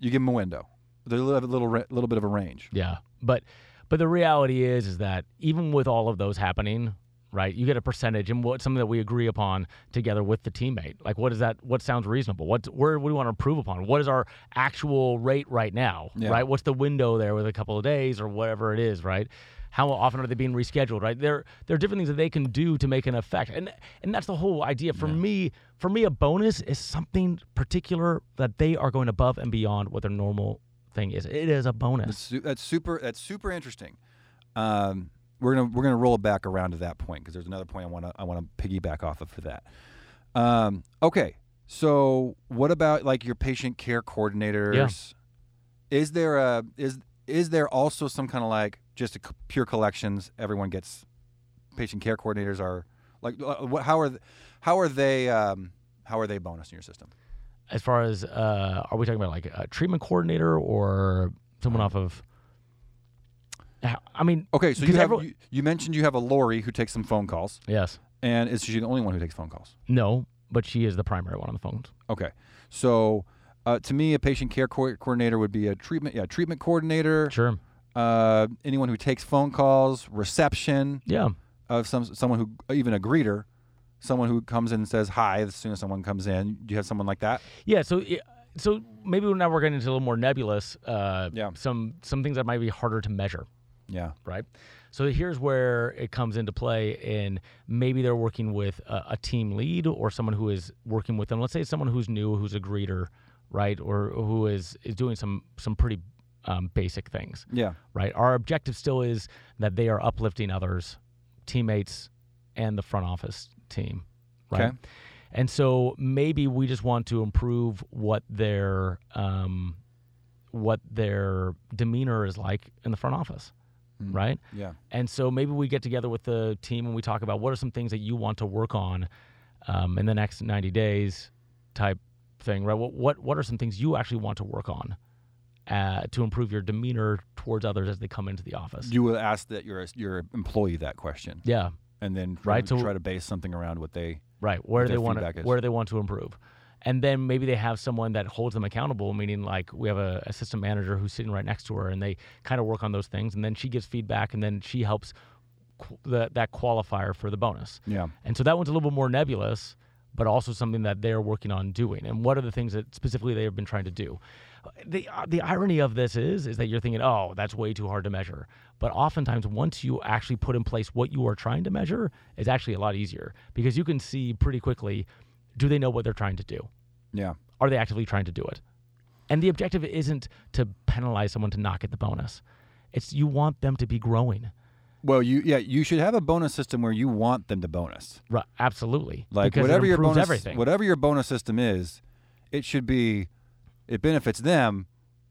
B: you give them a window. They have a little ra- little bit of a range.
C: Yeah, but but the reality is is that even with all of those happening, right? You get a percentage, and what something that we agree upon together with the teammate. Like, what is that? What sounds reasonable? What where what do we want to improve upon? What is our actual rate right now?
B: Yeah.
C: Right? What's the window there with a couple of days or whatever it is? Right? How often are they being rescheduled? Right? There there are different things that they can do to make an effect, and and that's the whole idea. For me, for me, a bonus is something particular that they are going above and beyond what their normal thing is. It is a bonus.
B: That's, that's super. That's super interesting. Um, we're gonna we're gonna roll it back around to that point because there's another point I want to I want to piggyback off of for that. Um, okay, so what about like your patient care coordinators? Yeah. Is there a is is there also some kind of like just a c- pure collections? Everyone gets patient care coordinators are like uh, what? How are th- how are they um, how are they bonus in your system?
C: as far as uh, are we talking about like a treatment coordinator or someone off of i mean
B: Okay, so you have
C: everyone-
B: you, you mentioned you have a Lori who takes some phone calls,
C: yes
B: and is she the only one who takes phone calls?
C: no but she is the primary one on the phones
B: Okay, so uh, to me, a patient care co- coordinator would be a treatment, yeah, treatment coordinator.
C: sure
B: Uh, anyone who takes phone calls, reception
C: yeah
B: of some someone who even a greeter, someone who comes in and says hi as soon as someone comes in. Do you have someone like that?
C: yeah so so maybe now we're getting into a little more nebulous uh,
B: Yeah.
C: some some things that might be harder to measure
B: Yeah.
C: right? So here's where it comes into play in maybe they're working with a, a team lead or someone who is working with them. Let's say someone who's new, who's a greeter, right, or who is is doing some some pretty um, basic things,
B: Yeah.
C: right? Our objective still is that they are uplifting others, teammates, and the front office team, right?
B: Okay.
C: And so maybe we just want to improve what their um, what their demeanor is like in the front office,
B: Mm.
C: right?
B: Yeah.
C: And so maybe we get together with the team and we talk about what are some things that you want to work on um, in the next 90 days type thing, right? What, what, what are some things you actually want to work on uh, to improve your demeanor towards others as they come into the office?
B: You will ask that your your employee that question,
C: yeah,
B: and then try,
C: Right,
B: to,
C: so-
B: try to base something around what they.
C: right. Where they want to, where they want to improve. And then maybe they have someone that holds them accountable, meaning like we have a assistant manager who's sitting right next to her, and they kind of work on those things, and then she gives feedback, and then she helps qu- the, that qualifier for the bonus.
B: Yeah.
C: And so that one's a little bit more nebulous, but also something that they're working on doing. And what are the things that specifically they have been trying to do? The, uh, the irony of this is is that you're thinking, oh, that's way too hard to measure. But oftentimes, once you actually put in place what you are trying to measure, it's actually a lot easier because you can see pretty quickly, do they know what they're trying to do?
B: Yeah.
C: Are they actively trying to do it? And the objective isn't to penalize someone to not get the bonus. It's you want them to be growing.
B: Well, you yeah you should have a bonus system where you want them to bonus.
C: Right, absolutely.
B: Like
C: because
B: whatever your bonus
C: everything.
B: whatever your bonus system is, it should be it benefits them,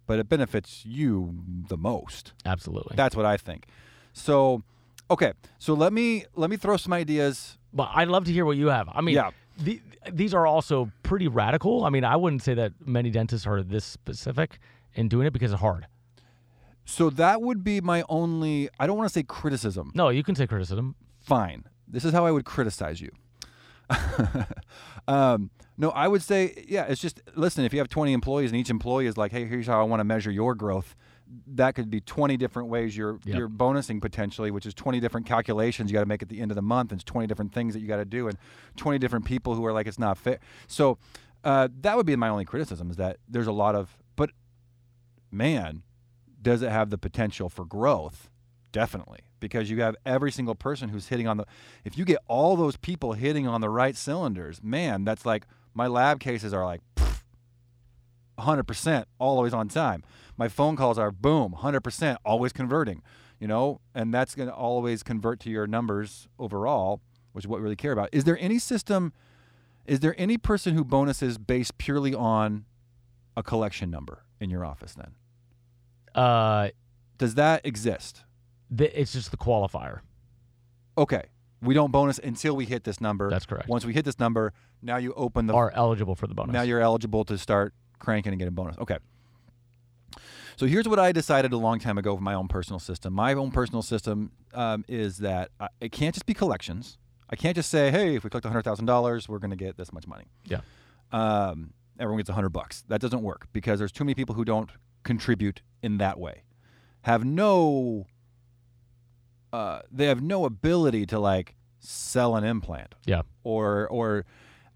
B: but it benefits you the most.
C: Absolutely.
B: That's what I think. So, okay, so let me let me throw some ideas.
C: But I'd love to hear what you have. I mean,
B: Yeah.
C: the, these are also pretty radical. I mean, I wouldn't say that many dentists are this specific in doing it because it's hard.
B: So that would be my only. I don't want to say criticism.
C: No, you can say criticism.
B: Fine. This is how I would criticize you. um, no, I would say, yeah, it's just listen. If you have 20 employees and each employee is like, hey, here's how I want to measure your growth. That could be 20 different ways you're
C: Yep.
B: you're bonusing potentially, which is 20 different calculations you got to make at the end of the month, and it's 20 different things that you got to do, and 20 different people who are like, it's not fair. So uh, that would be my only criticism is that there's a lot of, but man, does it have the potential for growth? Definitely, because you have every single person who's hitting on the. If you get all those people hitting on the right cylinders, man, that's like my lab cases are like. 100% always on time. My phone calls are boom, 100% always converting, you know, and that's going to always convert to your numbers overall, which is what we really care about. Is there any system, is there any person who bonuses based purely on a collection number in your office then?
C: Uh,
B: Does that exist?
C: th- it's just the qualifier.
B: Okay. We don't bonus until we hit this number.
C: That's correct.
B: Once we hit this number, now you open the
C: Are eligible for the bonus.
B: now you're eligible to start cranking and get a bonus. Okay. So here's what I decided a long time ago for my own personal system. My own personal system um, is that I, it can't just be collections. I can't just say, "Hey, if we collect hundred thousand dollars, we're going to get this much money."
C: yeah.
B: Um, everyone gets a hundred bucks. That doesn't work because there's too many people who don't contribute in that way. Have no. Uh, they have no ability to like sell an implant
C: Yeah.
B: or or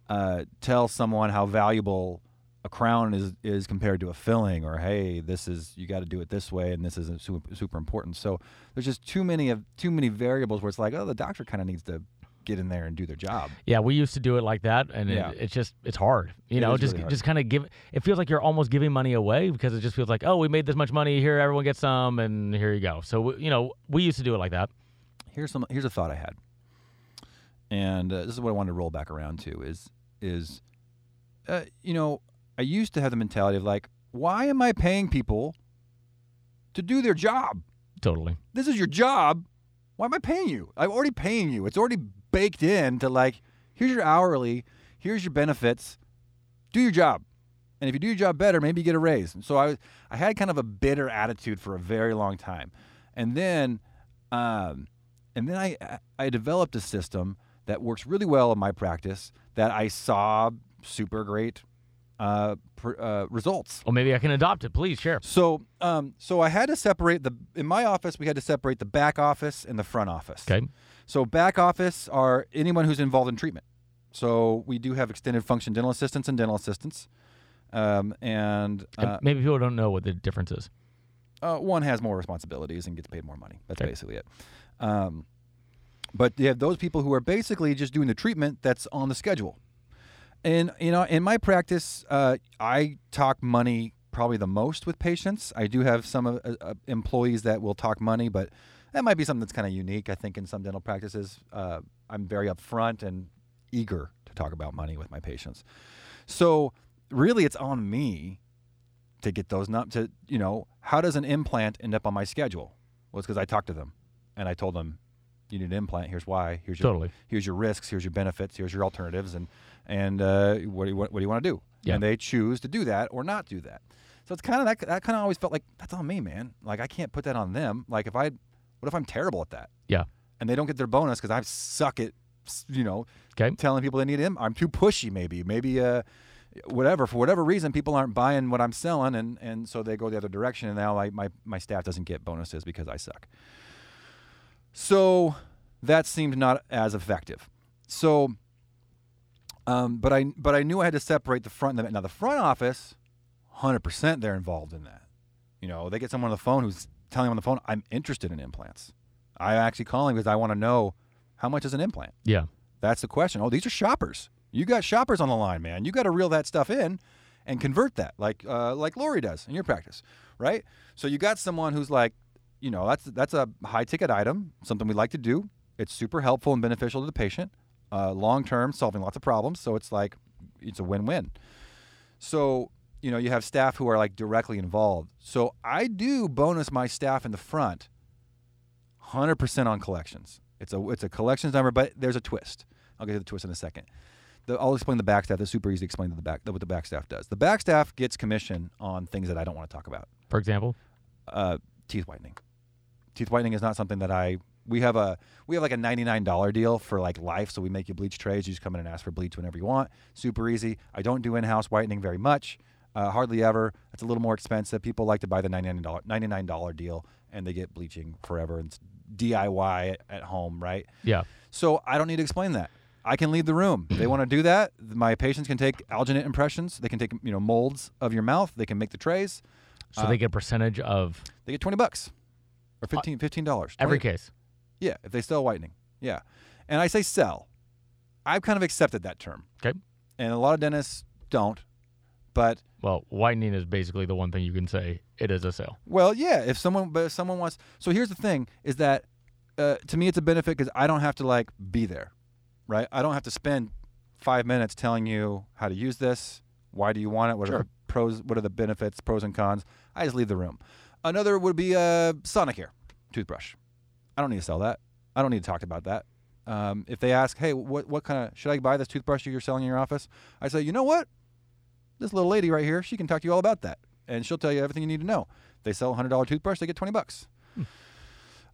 B: uh, tell someone how valuable a crown is is compared to a filling, or hey, this is you got to do it this way, and this is super, super important. So there's just too many of too many variables where it's like, oh, the doctor kind of needs to get in there and do their job.
C: Yeah, we used to do it like that, and
B: Yeah.
C: it, it's just it's hard. You
B: It
C: know, just
B: really
C: just kind of give. It feels like you're almost giving money away because it just feels like, oh, we made this much money here, everyone gets some, and here you go. So we- you know, we used to do it like that.
B: Here's some here's a thought I had, and uh, this is what I wanted to roll back around to is is, uh, you know, I used to have the mentality of like, why am I paying people to do their job?
C: Totally.
B: this is your job. Why am I paying you? I'm already paying you. It's already baked in to like, here's your hourly, here's your benefits. Do your job. And if you do your job better, maybe you get a raise. And so I, I had kind of a bitter attitude for a very long time. And then, um, and then I, I- I developed a system that works really well in my practice that I saw super great uh, pr- uh, results.
C: Well, maybe I can adopt it. Please share.
B: So, um, so I had to separate the in my office. We had to separate the back office and the front office.
C: Okay.
B: So, back office are anyone who's involved in treatment. So, we do have extended function dental assistants and dental assistants, um, and
C: And
B: uh,
C: maybe people don't know what the difference is.
B: uh, one has more responsibilities and gets paid more money. That's
C: Okay.
B: basically it. Um, but you have those people who are basically just doing the treatment that's on the schedule. And you know, in my practice, uh, I talk money probably the most with patients. I do have some uh, uh, employees that will talk money, but that might be something that's kind of unique. I think in some dental practices, uh, I'm very upfront and eager to talk about money with my patients. So really, it's on me to get those not to you know how does an implant end up on my schedule? Well, it's because I talked to them and I told them you need an implant. Here's why. Here's your
C: Totally.
B: here's your risks. Here's your benefits. Here's your alternatives. And and uh, what do you what, what do you want to do?
C: Yeah.
B: And they choose to do that or not do that. So it's kind of that that kind of always felt like that's on me, man. Like I can't put that on them. Like if I what if I'm terrible at that
C: Yeah.
B: and they don't get their bonus because I suck at you know
C: Okay.
B: telling people they need him. I'm too pushy, maybe, maybe, uh, whatever. For whatever reason, people aren't buying what I'm selling, and and so they go the other direction. And now I, my my staff doesn't get bonuses because I suck. So that seemed not as effective. So, um, but I but I knew I had to separate the front and the now the front office, hundred percent they're involved in that. You know, they get someone on the phone who's telling them on the phone, "I'm interested in implants." I'm actually calling because I want to know how much is an implant.
C: Yeah.
B: That's the question. Oh, these are shoppers. You got shoppers on the line, man. You got to reel that stuff in and convert that, like uh, like Lori does in your practice, right? So you got someone who's like, you know, that's that's a high ticket item, something we like to do. It's super helpful and beneficial to the patient, uh, long term, solving lots of problems. So it's like it's a win win. So you know, you have staff who are like directly involved. So I do bonus my staff in the front, hundred percent on collections. It's a it's a collections number, but there's a twist. I'll get to the twist in a second. The, I'll explain the back staff. It's super easy to explain to the back what the back staff does. The back staff gets commission on things that I don't want to talk about.
C: For example.
B: Uh, teeth whitening. Teeth whitening is not something that I. We have a we have like a ninety nine dollar deal for like life. So we make you bleach trays. You just come in and ask for bleach whenever you want. Super easy. I don't do in house whitening very much. Uh, hardly ever. It's a little more expensive. People like to buy the ninety nine dollar ninety nine dollar deal and they get bleaching forever. And it's DIY at, at home, right?
C: Yeah.
B: So I don't need to explain that. I can leave the room. They want to do that. My patients can take alginate impressions. They can take you know molds of your mouth. They can make the trays.
C: So
B: Uh,
C: they get a percentage of
B: They get twenty bucks or 15 dollars.
C: every case.
B: Yeah, if they sell whitening. Yeah, and I say sell. I've kind of accepted that term,
C: Okay.
B: and a lot of dentists don't. But
C: Well, whitening is basically the one thing you can say it is a sale.
B: well, yeah, if someone but if someone wants. So here's the thing: is that uh, to me it's a benefit because I don't have to like be there, right? I don't have to spend five minutes telling you how to use this. Why do you want it? What are the pros? What are the benefits, pros and cons? I just leave the room. Another would be a Sonicare toothbrush. I don't need to sell that. I don't need to talk about that. Um, if they ask, hey, what what kind of should I buy this toothbrush you're selling in your office? I say, you know what? This little lady right here, she can talk to you all about that, and she'll tell you everything you need to know. They sell a hundred dollar toothbrush, they get twenty bucks.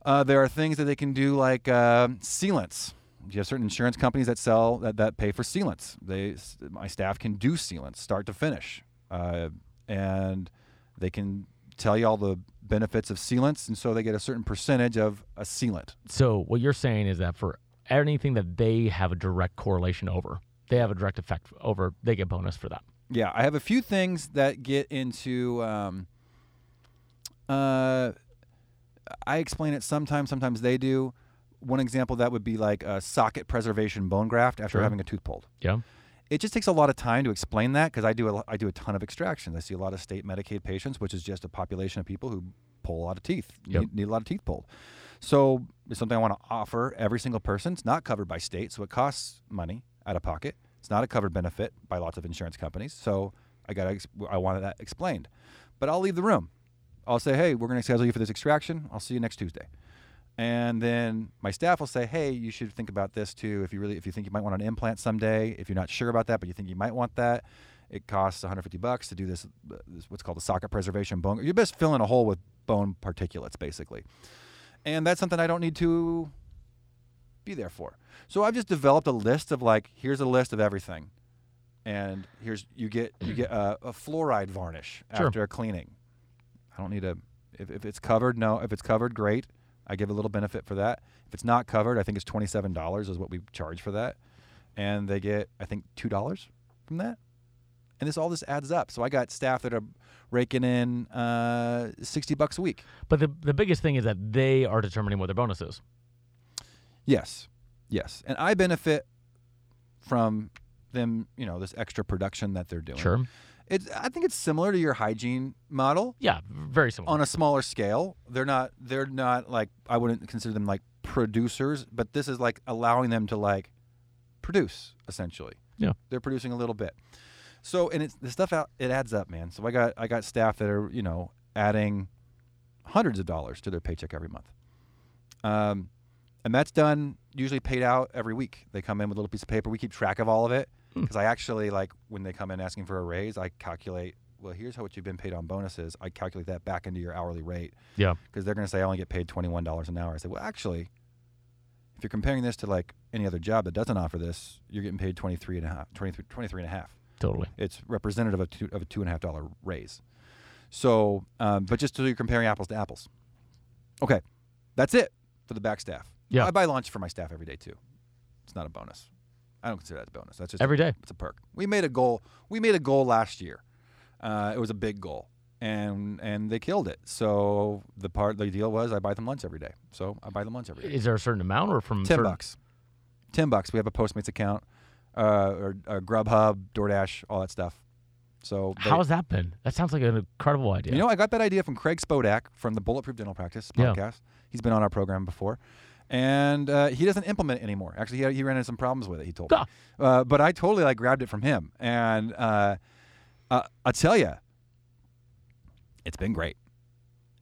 B: Uh, there are things that they can do like uh, sealants. You have certain insurance companies that sell that, that pay for sealants. They, my staff can do sealants, start to finish, uh, and they can tell you all the benefits of sealants, and so they get a certain percentage of a sealant.
C: So what you're saying is that for anything that they have a direct correlation over, they have a direct effect over, they get bonus for that.
B: Yeah, I have a few things that get into. Um, uh, I explain it sometimes. Sometimes they do. One example that would be like a socket preservation bone graft after
C: Sure.
B: having a tooth pulled.
C: Yeah.
B: It just takes a lot of time to explain that because I do a, I do a ton of extractions. I see a lot of state Medicaid patients, which is just a population of people who pull a lot of teeth,
C: Yep.
B: need, need a lot of teeth pulled. So it's something I want to offer every single person. It's not covered by state, so it costs money out of pocket. It's not a covered benefit by lots of insurance companies. So I got I wanted that explained, but I'll leave the room. I'll say, hey, we're going to schedule you for this extraction. I'll see you next Tuesday. And then my staff will say, "Hey, you should think about this too. If you really, if you think you might want an implant someday, if you're not sure about that, but you think you might want that, it costs 150 bucks to do this. this what's called a socket preservation bone. You're just filling a hole with bone particulates, basically. And that's something I don't need to be there for. So I've just developed a list of like, here's a list of everything, and here's you get you get a, a fluoride varnish
C: Sure.
B: after a cleaning. I don't need a if, if it's covered. No, if it's covered, great. I give a little benefit for that. If it's not covered, I think it's twenty seven dollars is what we charge for that, and they get I think two dollars from that. And this all this adds up. So I got staff that are raking in uh, sixty bucks a week.
C: But the the biggest thing is that they are determining what their bonus is.
B: Yes, yes, and I benefit from them. You know, this extra production that they're doing.
C: Sure.
B: It's, I think it's similar to your hygiene model
C: Yeah, very similar.
B: on a smaller scale. They're not. They're not like I wouldn't consider them like producers, but this is like allowing them to like produce essentially.
C: Yeah.
B: they're producing a little bit. So and it's the stuff out. It adds up, man. So I got I got staff that are you know adding hundreds of dollars to their paycheck every month. Um, and that's done usually paid out every week. They come in with a little piece of paper. We keep track of all of it because I actually like when they come in asking for a raise, I calculate. Well, here's how much you've been paid on bonuses. I calculate that back into your hourly rate
C: yeah.
B: because they're going to say I only get paid twenty one dollars an hour. I say, well, actually, if you're comparing this to like any other job that doesn't offer this, you're getting paid 23 and a half, 23, 23 and a half.
C: Totally.
B: It's representative of, two, of a two and a half dollar raise. So, um, but just so you're comparing apples to apples. Okay, that's it for the back staff.
C: Yeah.
B: I buy lunch for my staff every day too. It's not a bonus. I don't consider that a bonus. That's just
C: Every
B: a,
C: day.
B: It's a perk. We made a goal. We made a goal last year. Uh, it was a big goal, and and they killed it. So the part the deal was I buy them lunch every day. So I buy them lunch every day.
C: Is there a certain amount or from
B: Ten
C: certain-
B: bucks. Ten bucks. We have a Postmates account, uh, or, or Grubhub, DoorDash, all that stuff. So they-
C: How has that been? That sounds like an incredible idea.
B: you know, I got that idea from Craig Spodak from the Bulletproof Dental Practice
C: Yeah.
B: podcast. He's been on our program before. And uh, he doesn't implement it anymore. Actually, he, he ran into some problems with it, he told
C: Ah.
B: me. Uh, but I totally like grabbed it from him. And uh, uh, I'll tell you, it's been great.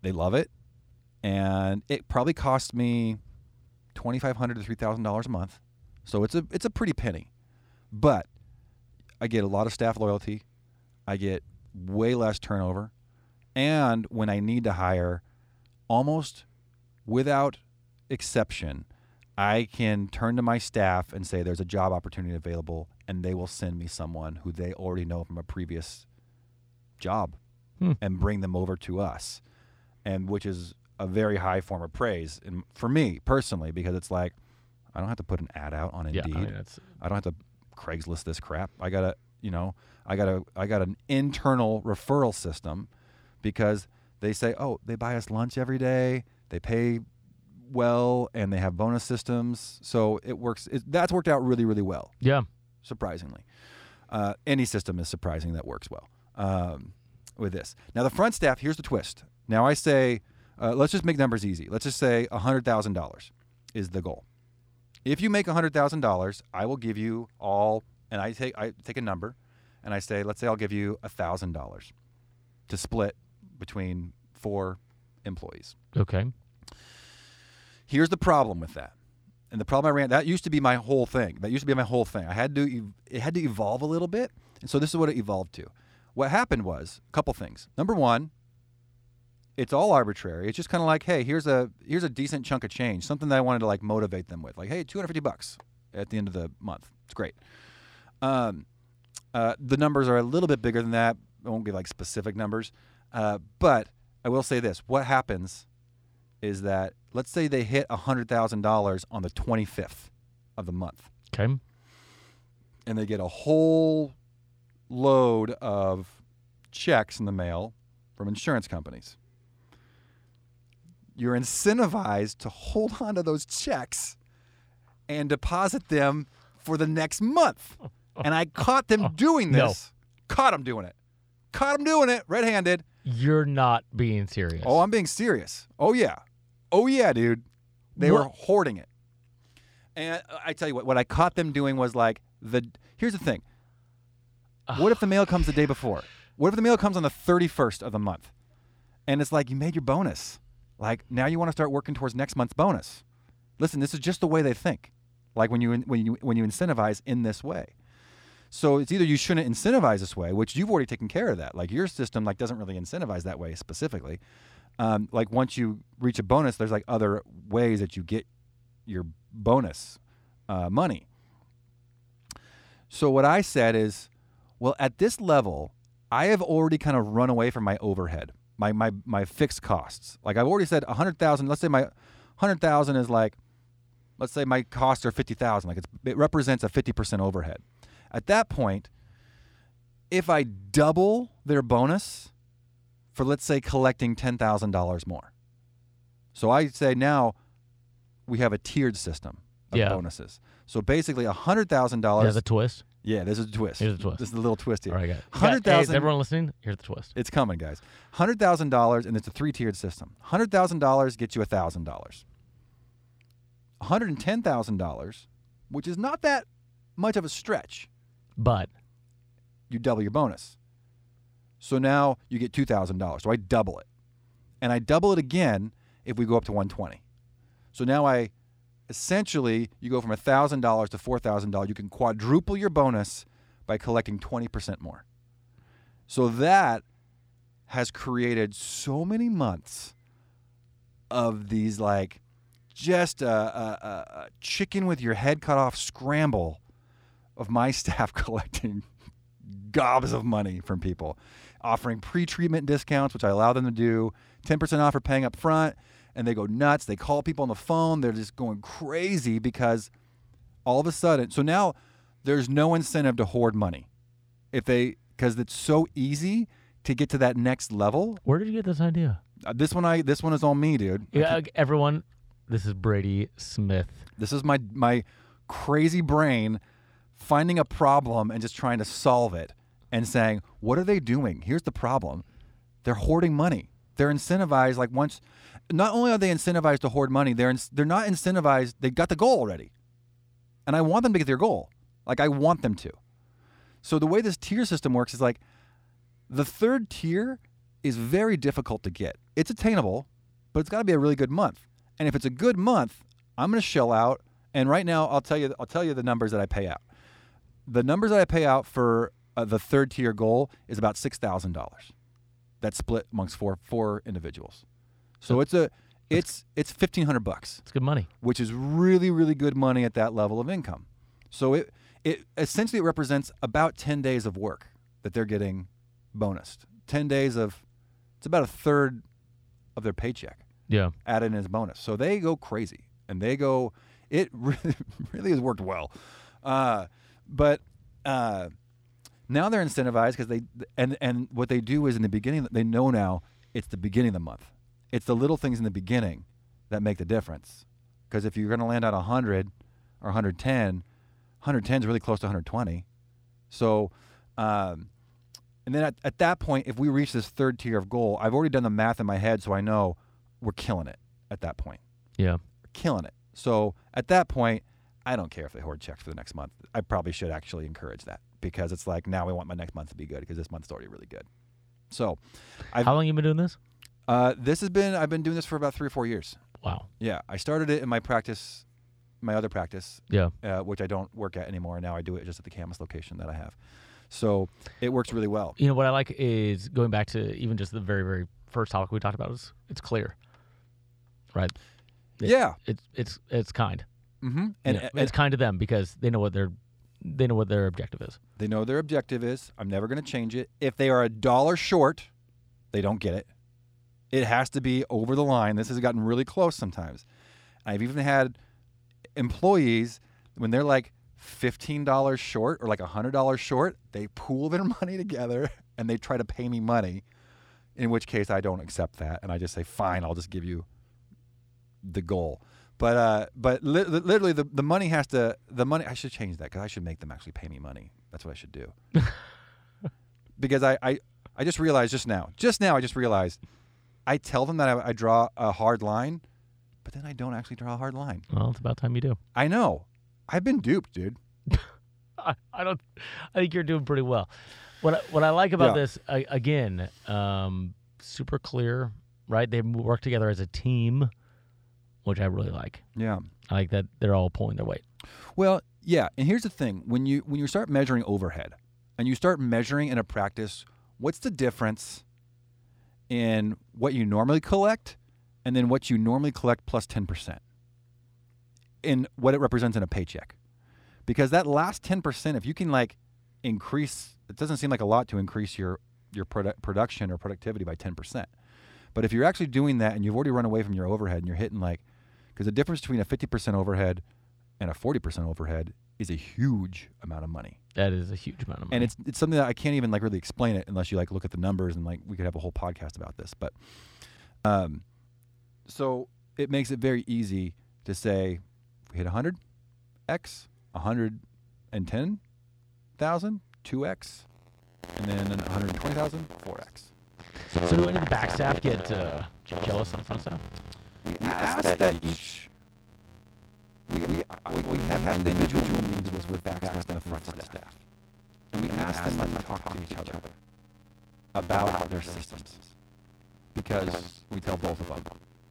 B: They love it. And it probably cost me $2,500 to $3,000 a month. So it's a, it's a pretty penny. But I get a lot of staff loyalty. I get way less turnover. And when I need to hire, almost without exception, I can turn to my staff and say there's a job opportunity available, and they will send me someone who they already know from a previous job
C: Hmm.
B: and bring them over to us. And which is a very high form of praise and for me personally, because it's like I don't have to put an ad out on
C: yeah,
B: Indeed.
C: I mean,
B: I don't have to Craigslist this crap. I gotta, you know, I gotta, I got an internal referral system because they say, oh, they buy us lunch every day, they pay well, and they have bonus systems. So it works. It, that's worked out really, really well,
C: yeah.
B: surprisingly. Uh, any system is surprising that works well um, with this. Now the front staff. Here's the twist. Now I say, uh, let's just make numbers easy. Let's just say hundred thousand dollars is the goal. If you make hundred thousand dollars, I will give you all, and I take I take a number, and I say, let's say I'll give you thousand dollars to split between four employees.
C: Okay.
B: Here's the problem with that. And the problem I ran that used to be my whole thing. That used to be my whole thing. I had to it had to evolve a little bit, and so this is what it evolved to. What happened was a couple things. Number one, it's all arbitrary. It's just kind of like, hey, here's a here's a decent chunk of change, something that I wanted to like motivate them with, like, hey, 250 bucks at the end of the month. It's great. Um, uh, the numbers are a little bit bigger than that. I won't give like specific numbers, uh, but I will say this: what happens is that let's say they hit hundred thousand dollars on the 25th of the month,
C: Okay.
B: and they get a whole load of checks in the mail from insurance companies. You're incentivized to hold on to those checks and deposit them for the next month. And I caught them doing
C: No.
B: this. Caught them doing it. Caught them doing it red handed.
C: You're not being serious.
B: Oh, I'm being serious. Oh yeah. Oh yeah, dude. They were hoarding it. And I tell you what, what I caught them doing was like the here's the thing. What if the mail comes the day before? What if the mail comes on the 31st of the month? And it's like you made your bonus. Like now you want to start working towards next month's bonus. Listen, this is just the way they think. Like when you when you when you incentivize in this way. So it's either you shouldn't incentivize this way, which you've already taken care of that. Like your system like doesn't really incentivize that way specifically. Um, like once you reach a bonus, there's like other ways that you get your bonus uh, money. So what I said is, well, at this level, I have already kind of run away from my overhead, my my my fixed costs. Like I've already said, a hundred thousand. Let's say my hundred thousand is like, let's say my costs are fifty thousand. Like it represents a fifty percent overhead. At that point, if I double their bonus for let's say collecting ten thousand dollars more, so I say now we have a tiered system of
C: Yeah.
B: bonuses. So basically, a hundred thousand
C: There's
B: dollars.
C: a twist.
B: Yeah, this is a twist.
C: Here's a twist.
B: This is a little twist here.
C: All right, guys.
B: Hundred thousand.
C: Hey, everyone listening? Here's the twist.
B: It's coming, guys. Hundred thousand dollars, and it's a three-tiered system. Hundred thousand dollars gets you thousand dollars. One hundred and ten thousand dollars, which is not that much of a stretch,
C: But
B: you double your bonus. So now you get two thousand dollars. So I double it, and I double it again if we go up to one twenty. So now I essentially you go from thousand dollars to four thousand dollars. You can quadruple your bonus by collecting twenty percent more. So that has created so many months of these like just a, a, a chicken with your head cut off scramble of my staff collecting gobs of money from people, offering pre-treatment discounts, which I allow them to do, 10% off for paying up front, and they go nuts. They call people on the phone. They're just going crazy because all of a sudden, so now there's no incentive to hoard money. If they, because it's so easy to get to that next level.
C: where did you get this idea?
B: Uh, this one, I, this one is all me, dude.
C: Yeah, uh, everyone. This is Brady Smith.
B: This is my my crazy brain finding a problem and just trying to solve it and saying, "What are they doing? Here's the problem. They're hoarding money. They're incentivized like once not only are they incentivized to hoard money, they're ins- they're not incentivized. They got the goal already. And I want them to get their goal. Like I want them to. So the way this tier system works is like the third tier is very difficult to get. It's attainable, but it's got to be a really good month. And if it's a good month, I'm going to shell out. And right now, I'll tell you, I'll tell you the numbers that I pay out. The numbers that I pay out for uh, the third tier goal is about six thousand dollars. That's split amongst four four individuals. So it's a it's it's fifteen hundred bucks
C: It's good money.
B: which is really really good money at that level of income. So it it essentially it represents about 10 days of work that they're getting bonused. 10 days of it's about a third of their paycheck
C: Yeah.
B: added in as bonus. So they go crazy and they go it really really has worked well. Uh, but uh, now they're incentivized because they and and what they do is in the beginning they know now it's the beginning of the month. It's the little things in the beginning that make the difference. Because if you're going to land at 100 or 110, 110 is really close to 120. So, um, and then at, at that point, if we reach this third tier of goal, I've already done the math in my head, so I know we're killing it at that point.
C: Yeah.
B: We're killing it. So at that point, I don't care if they hoard checks for the next month. I probably should actually encourage that because it's like now we want my next month to be good because this month's already really good. So, I've,
C: How long you been doing this?
B: uh, this has been I've been doing this for about three or four years.
C: Wow.
B: Yeah, I started it in my practice my other practice,
C: Yeah.
B: uh, which I don't work at anymore. Now I do it just at the Camas location that I have. So it works really well.
C: You know what I like is going back to even just the very very first topic we talked about is it's clear, right? It-
B: yeah.
C: It's it's it's kind.
B: Mm-hmm.
C: And
B: And, and
C: it's kind to them because they know what their they know what their objective is.
B: they know their objective is. I'm never going to change it. If they are a dollar short, they don't get it. It has to be over the line. This has gotten really close sometimes. I've even had employees when they're like $15 short or like $100 short, they pool their money together and they try to pay me money. In which case, I don't accept that, and I just say, "Fine, I'll just give you the goal." But uh, but li- li- literally, the, the money has to the money. I should change that because I should make them actually pay me money. That's what I should do. because I, I I just realized just now, just now, I just realized I tell them that I, I draw a hard line, but then I don't actually draw a hard line.
C: Well, it's about time you do.
B: I know. I've been duped, dude.
C: I, I don't. I think you're doing pretty well. What I, what I like about
B: Yeah.
C: this I, again, um, super clear, right? They work together as a team, which I really like.
B: Yeah.
C: I like that they're all pulling their weight.
B: Well, yeah, and here's the thing: when you when you start measuring overhead, and you start measuring in a practice, what's the difference in what you normally collect, and then what you normally collect plus ten percent, in what it represents in a paycheck? Because that last ten percent, if you can like increase, it doesn't seem like a lot to increase your your produ- production or productivity by ten percent. But if you're actually doing that and you've already run away from your overhead and you're hitting like, because the difference between a fifty percent overhead and a 40% overhead is a huge amount of money.
C: That is a huge amount of money.
B: And it's it's something that I can't even like really explain it unless you like look at the numbers and like we could have a whole podcast about this. But um so it makes it very easy to say if we hit 100 x 110,000 2x and then 120,000 4x.
C: so do any of the back staff get uh, jealous on front staff?
B: We asked that each. We, we, we, we have had individual meetings with, with back staff and the front staff. And we ask them to talk to each other about their systems. Because we tell both of them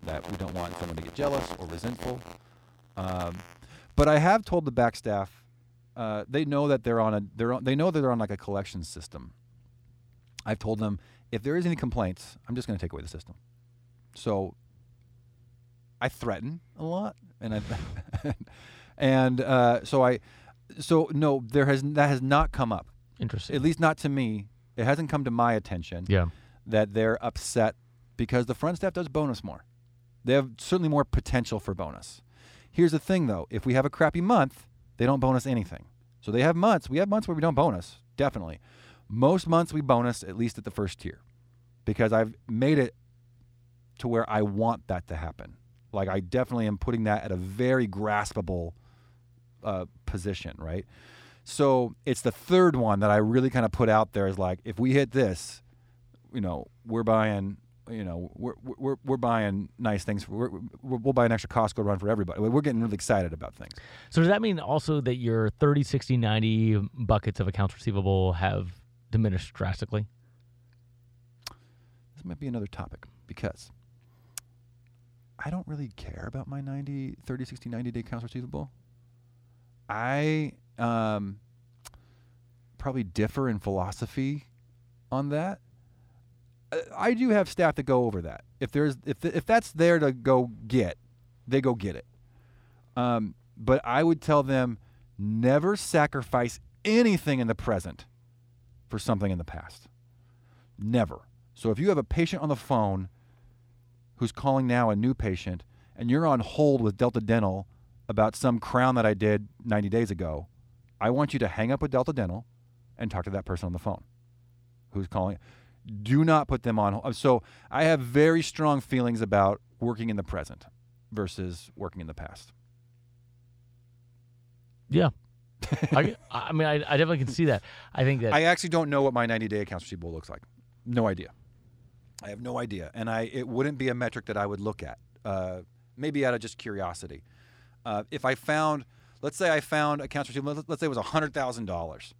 B: that we don't want someone to get jealous or resentful. Um, but I have told the back staff, uh, they know that they're on a, they're on, they know that they're on like a collection system. I've told them if there is any complaints, I'm just going to take away the system. So I threaten a lot, and I, and uh, so I, so no, there has that has not come up.
C: Interesting.
B: At least not to me. It hasn't come to my attention
C: yeah.
B: that they're upset because the front staff does bonus more. They have certainly more potential for bonus. Here's the thing, though: if we have a crappy month, they don't bonus anything. So they have months. We have months where we don't bonus. Definitely, most months we bonus at least at the first tier, because I've made it to where I want that to happen. Like I definitely am putting that at a very graspable uh, position, right? So it's the third one that I really kind of put out there is like, if we hit this, you know, we're buying, you know, we're we're, we're buying nice things. We're, we're, we'll buy an extra Costco run for everybody. We're getting really excited about things.
C: So does that mean also that your 30, 60, 90 buckets of accounts receivable have diminished drastically?
B: This might be another topic because I don't really care about my 90, 30, 60, 90 day accounts receivable. I um, probably differ in philosophy on that. Uh, I do have staff that go over that. If there's if if that's there to go get, they go get it. Um, but I would tell them never sacrifice anything in the present for something in the past. Never. So if you have a patient on the phone who's calling now a new patient and you're on hold with Delta Dental about some crown that I did 90 days ago, I want you to hang up with Delta Dental and talk to that person on the phone who's calling. Do not put them on hold. So I have very strong feelings about working in the present versus working in the past.
C: Yeah. I, I mean, I, I definitely can see that. I think that
B: I actually don't know what my 90 day accounts receivable looks like. No idea. I have no idea, and I it wouldn't be a metric that I would look at. Uh, maybe out of just curiosity. Uh, if I found, let's say I found accounts receivable, let's- let's say it was hundred thousand dollars.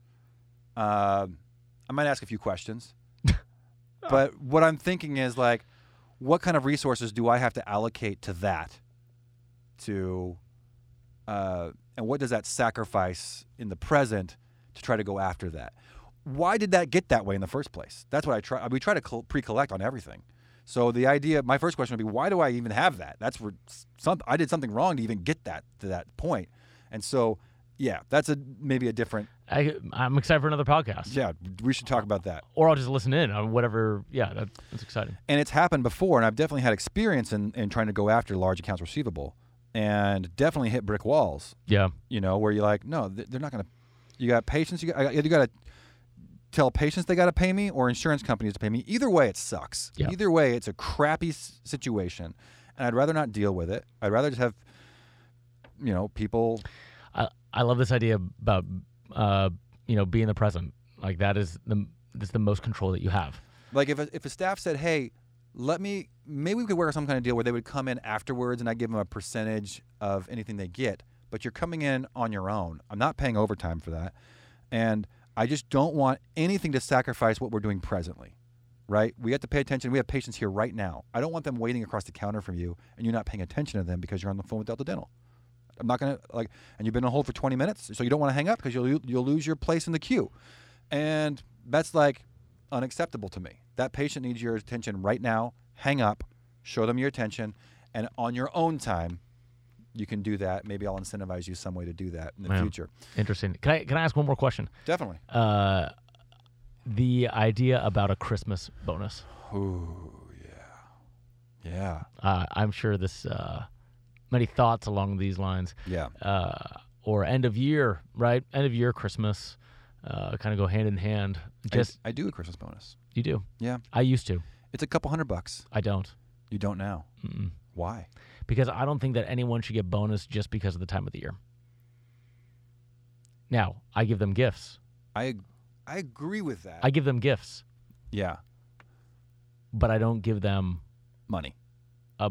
B: Uh, I might ask a few questions, but what I'm thinking is like, what kind of resources do I have to allocate to that? To uh, and what does that sacrifice in the present to try to go after that? Why did that get that way in the first place? That's what I try. We try to col- pre-collect on everything. So the idea, my first question would be, why do I even have that? That's for some. I did something wrong to even get that to that point. And so, yeah, that's a maybe a different.
C: I, I'm excited for another podcast.
B: Yeah, we should talk about that.
C: Or I'll just listen in on whatever. Yeah, that's, that's exciting.
B: and it's happened before and i've definitely had experience in, in trying to go after large accounts receivable and definitely hit brick walls
C: Yeah.
B: you know where you're like no they're not going to you got patience. you got, you got to tell patients they got to pay me or insurance companies to pay me either way it sucks
C: Yeah.
B: either way it's a crappy s- situation and i'd rather not deal with it i'd rather just have you know people
C: I, I love this idea about uh, you know being the present. Like that is the that's the most control that you have.
B: Like if a, if a staff said, "Hey, let me," maybe we could work some kind of deal where they would come in afterwards, and I give them a percentage of anything they get. But you're coming in on your own. I'm not paying overtime for that, and I just don't want anything to sacrifice what we're doing presently. Right? We have to pay attention. We have patients here right now. I don't want them waiting across the counter from you, and you're not paying attention to them because you're on the phone with Delta Dental. I'm not gonna like, and you've been on hold for 20 minutes, so you don't want to hang up because you'll you'll lose your place in the queue, and that's like unacceptable to me. That patient needs your attention right now. Hang up, show them your attention, and on your own time, you can do that. Maybe I'll incentivize you some way to do that in the
C: Man.
B: future.
C: Interesting. Can I can I ask one more question?
B: Definitely.
C: Uh, the idea about a Christmas bonus.
B: Ooh, yeah, yeah,
C: Uh, I'm sure this uh, many thoughts along these lines.
B: yeah.
C: Uh, or end of year, right? End of year Christmas, uh, kind of go hand in hand.
B: I- I, do a Christmas bonus.
C: you do.
B: Yeah,
C: I used to.
B: it's a couple hundred bucks.
C: I don't.
B: You don't now.
C: Mm-mm.
B: Why?
C: because I don't think that anyone should get bonus just because of the time of the year. Now, I give them gifts.
B: I I agree with that.
C: I give them gifts,
B: yeah,
C: but I don't give them
B: money.
C: a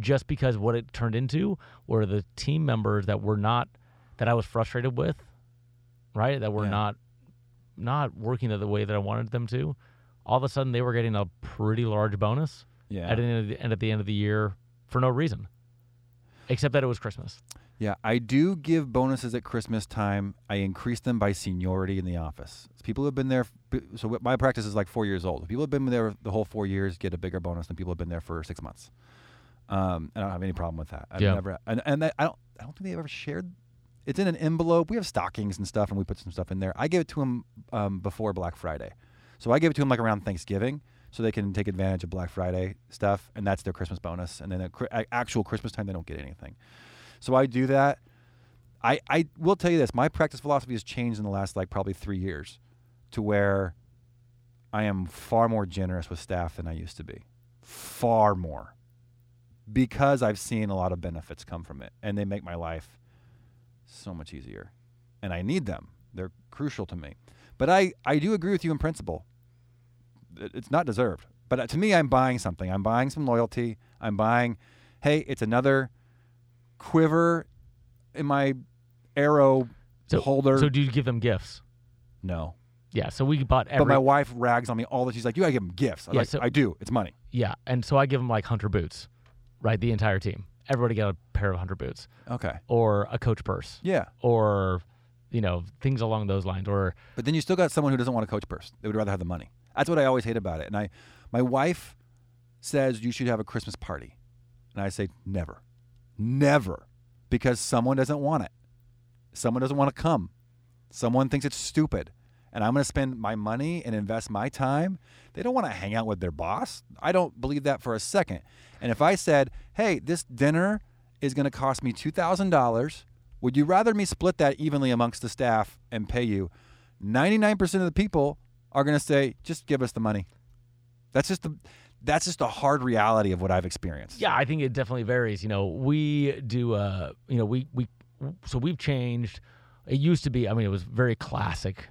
C: just because what it turned into were the team members that were not that I was frustrated with, right? That were
B: Yeah.
C: not not working the way that I wanted them to. All of a sudden, they were getting a pretty large bonus
B: Yeah.
C: at the end of the, and at the end of the year for no reason, except that it was Christmas.
B: Yeah, I do give bonuses at Christmas time. I increase them by seniority in the office. People who have been there, so my practice is like four years old. People who have been there the whole four years get a bigger bonus than people who have been there for six months. Um, I don't have any problem with that. I've
C: Yeah.
B: never, and, and I don't, I don't think they've ever shared. It's in an envelope. We have stockings and stuff, and we put some stuff in there. I gave it to them um, before Black Friday, so I give it to them like around Thanksgiving, so they can take advantage of Black Friday stuff, and that's their Christmas bonus. And then at actual Christmas time, they don't get anything. So I do that. I, I will tell you this my practice philosophy has changed in the last like probably three years to where I am far more generous with staff than I used to be. Far more. Because I've seen a lot of benefits come from it and they make my life so much easier. And I need them. They're crucial to me. But I, I do agree with you in principle. It- It's not deserved. But uh, to me, I'm buying something. I'm buying some loyalty. I'm buying, hey, it's another quiver in my arrow
C: So,
B: holder.
C: So do you give them gifts?
B: no.
C: Yeah. So we bought every.
B: But my wife rags on me all the She's like, you gotta give them gifts. I'm
C: Yeah,
B: like,
C: so-
B: I do. It's money.
C: yeah, and so I give them like hunter boots, right? The entire team. Everybody got a pair of hunter boots,
B: Okay.
C: or a coach purse,
B: Yeah.
C: or you know things along those lines, or
B: But then you still got someone who doesn't want a coach purse. They would rather have the money. That's what I always hate about it. And I, my wife says you should have a Christmas party, and I say never, never, because someone doesn't want it. Someone doesn't want to come. Someone thinks it's stupid, and I'm going to spend my money and invest my time. They don't want to hang out with their boss. I don't believe that for a second. And if I said, "Hey, this dinner is going to cost me two thousand dollars," would you rather me split that evenly amongst the staff and pay you? 99% of the people are going to say, just give us the money. That's just the that's just the hard reality of what I've experienced.
C: Yeah, I think it definitely varies. You know, we do. Uh, you know, we we so we've changed. It used to be. I mean, it was very classic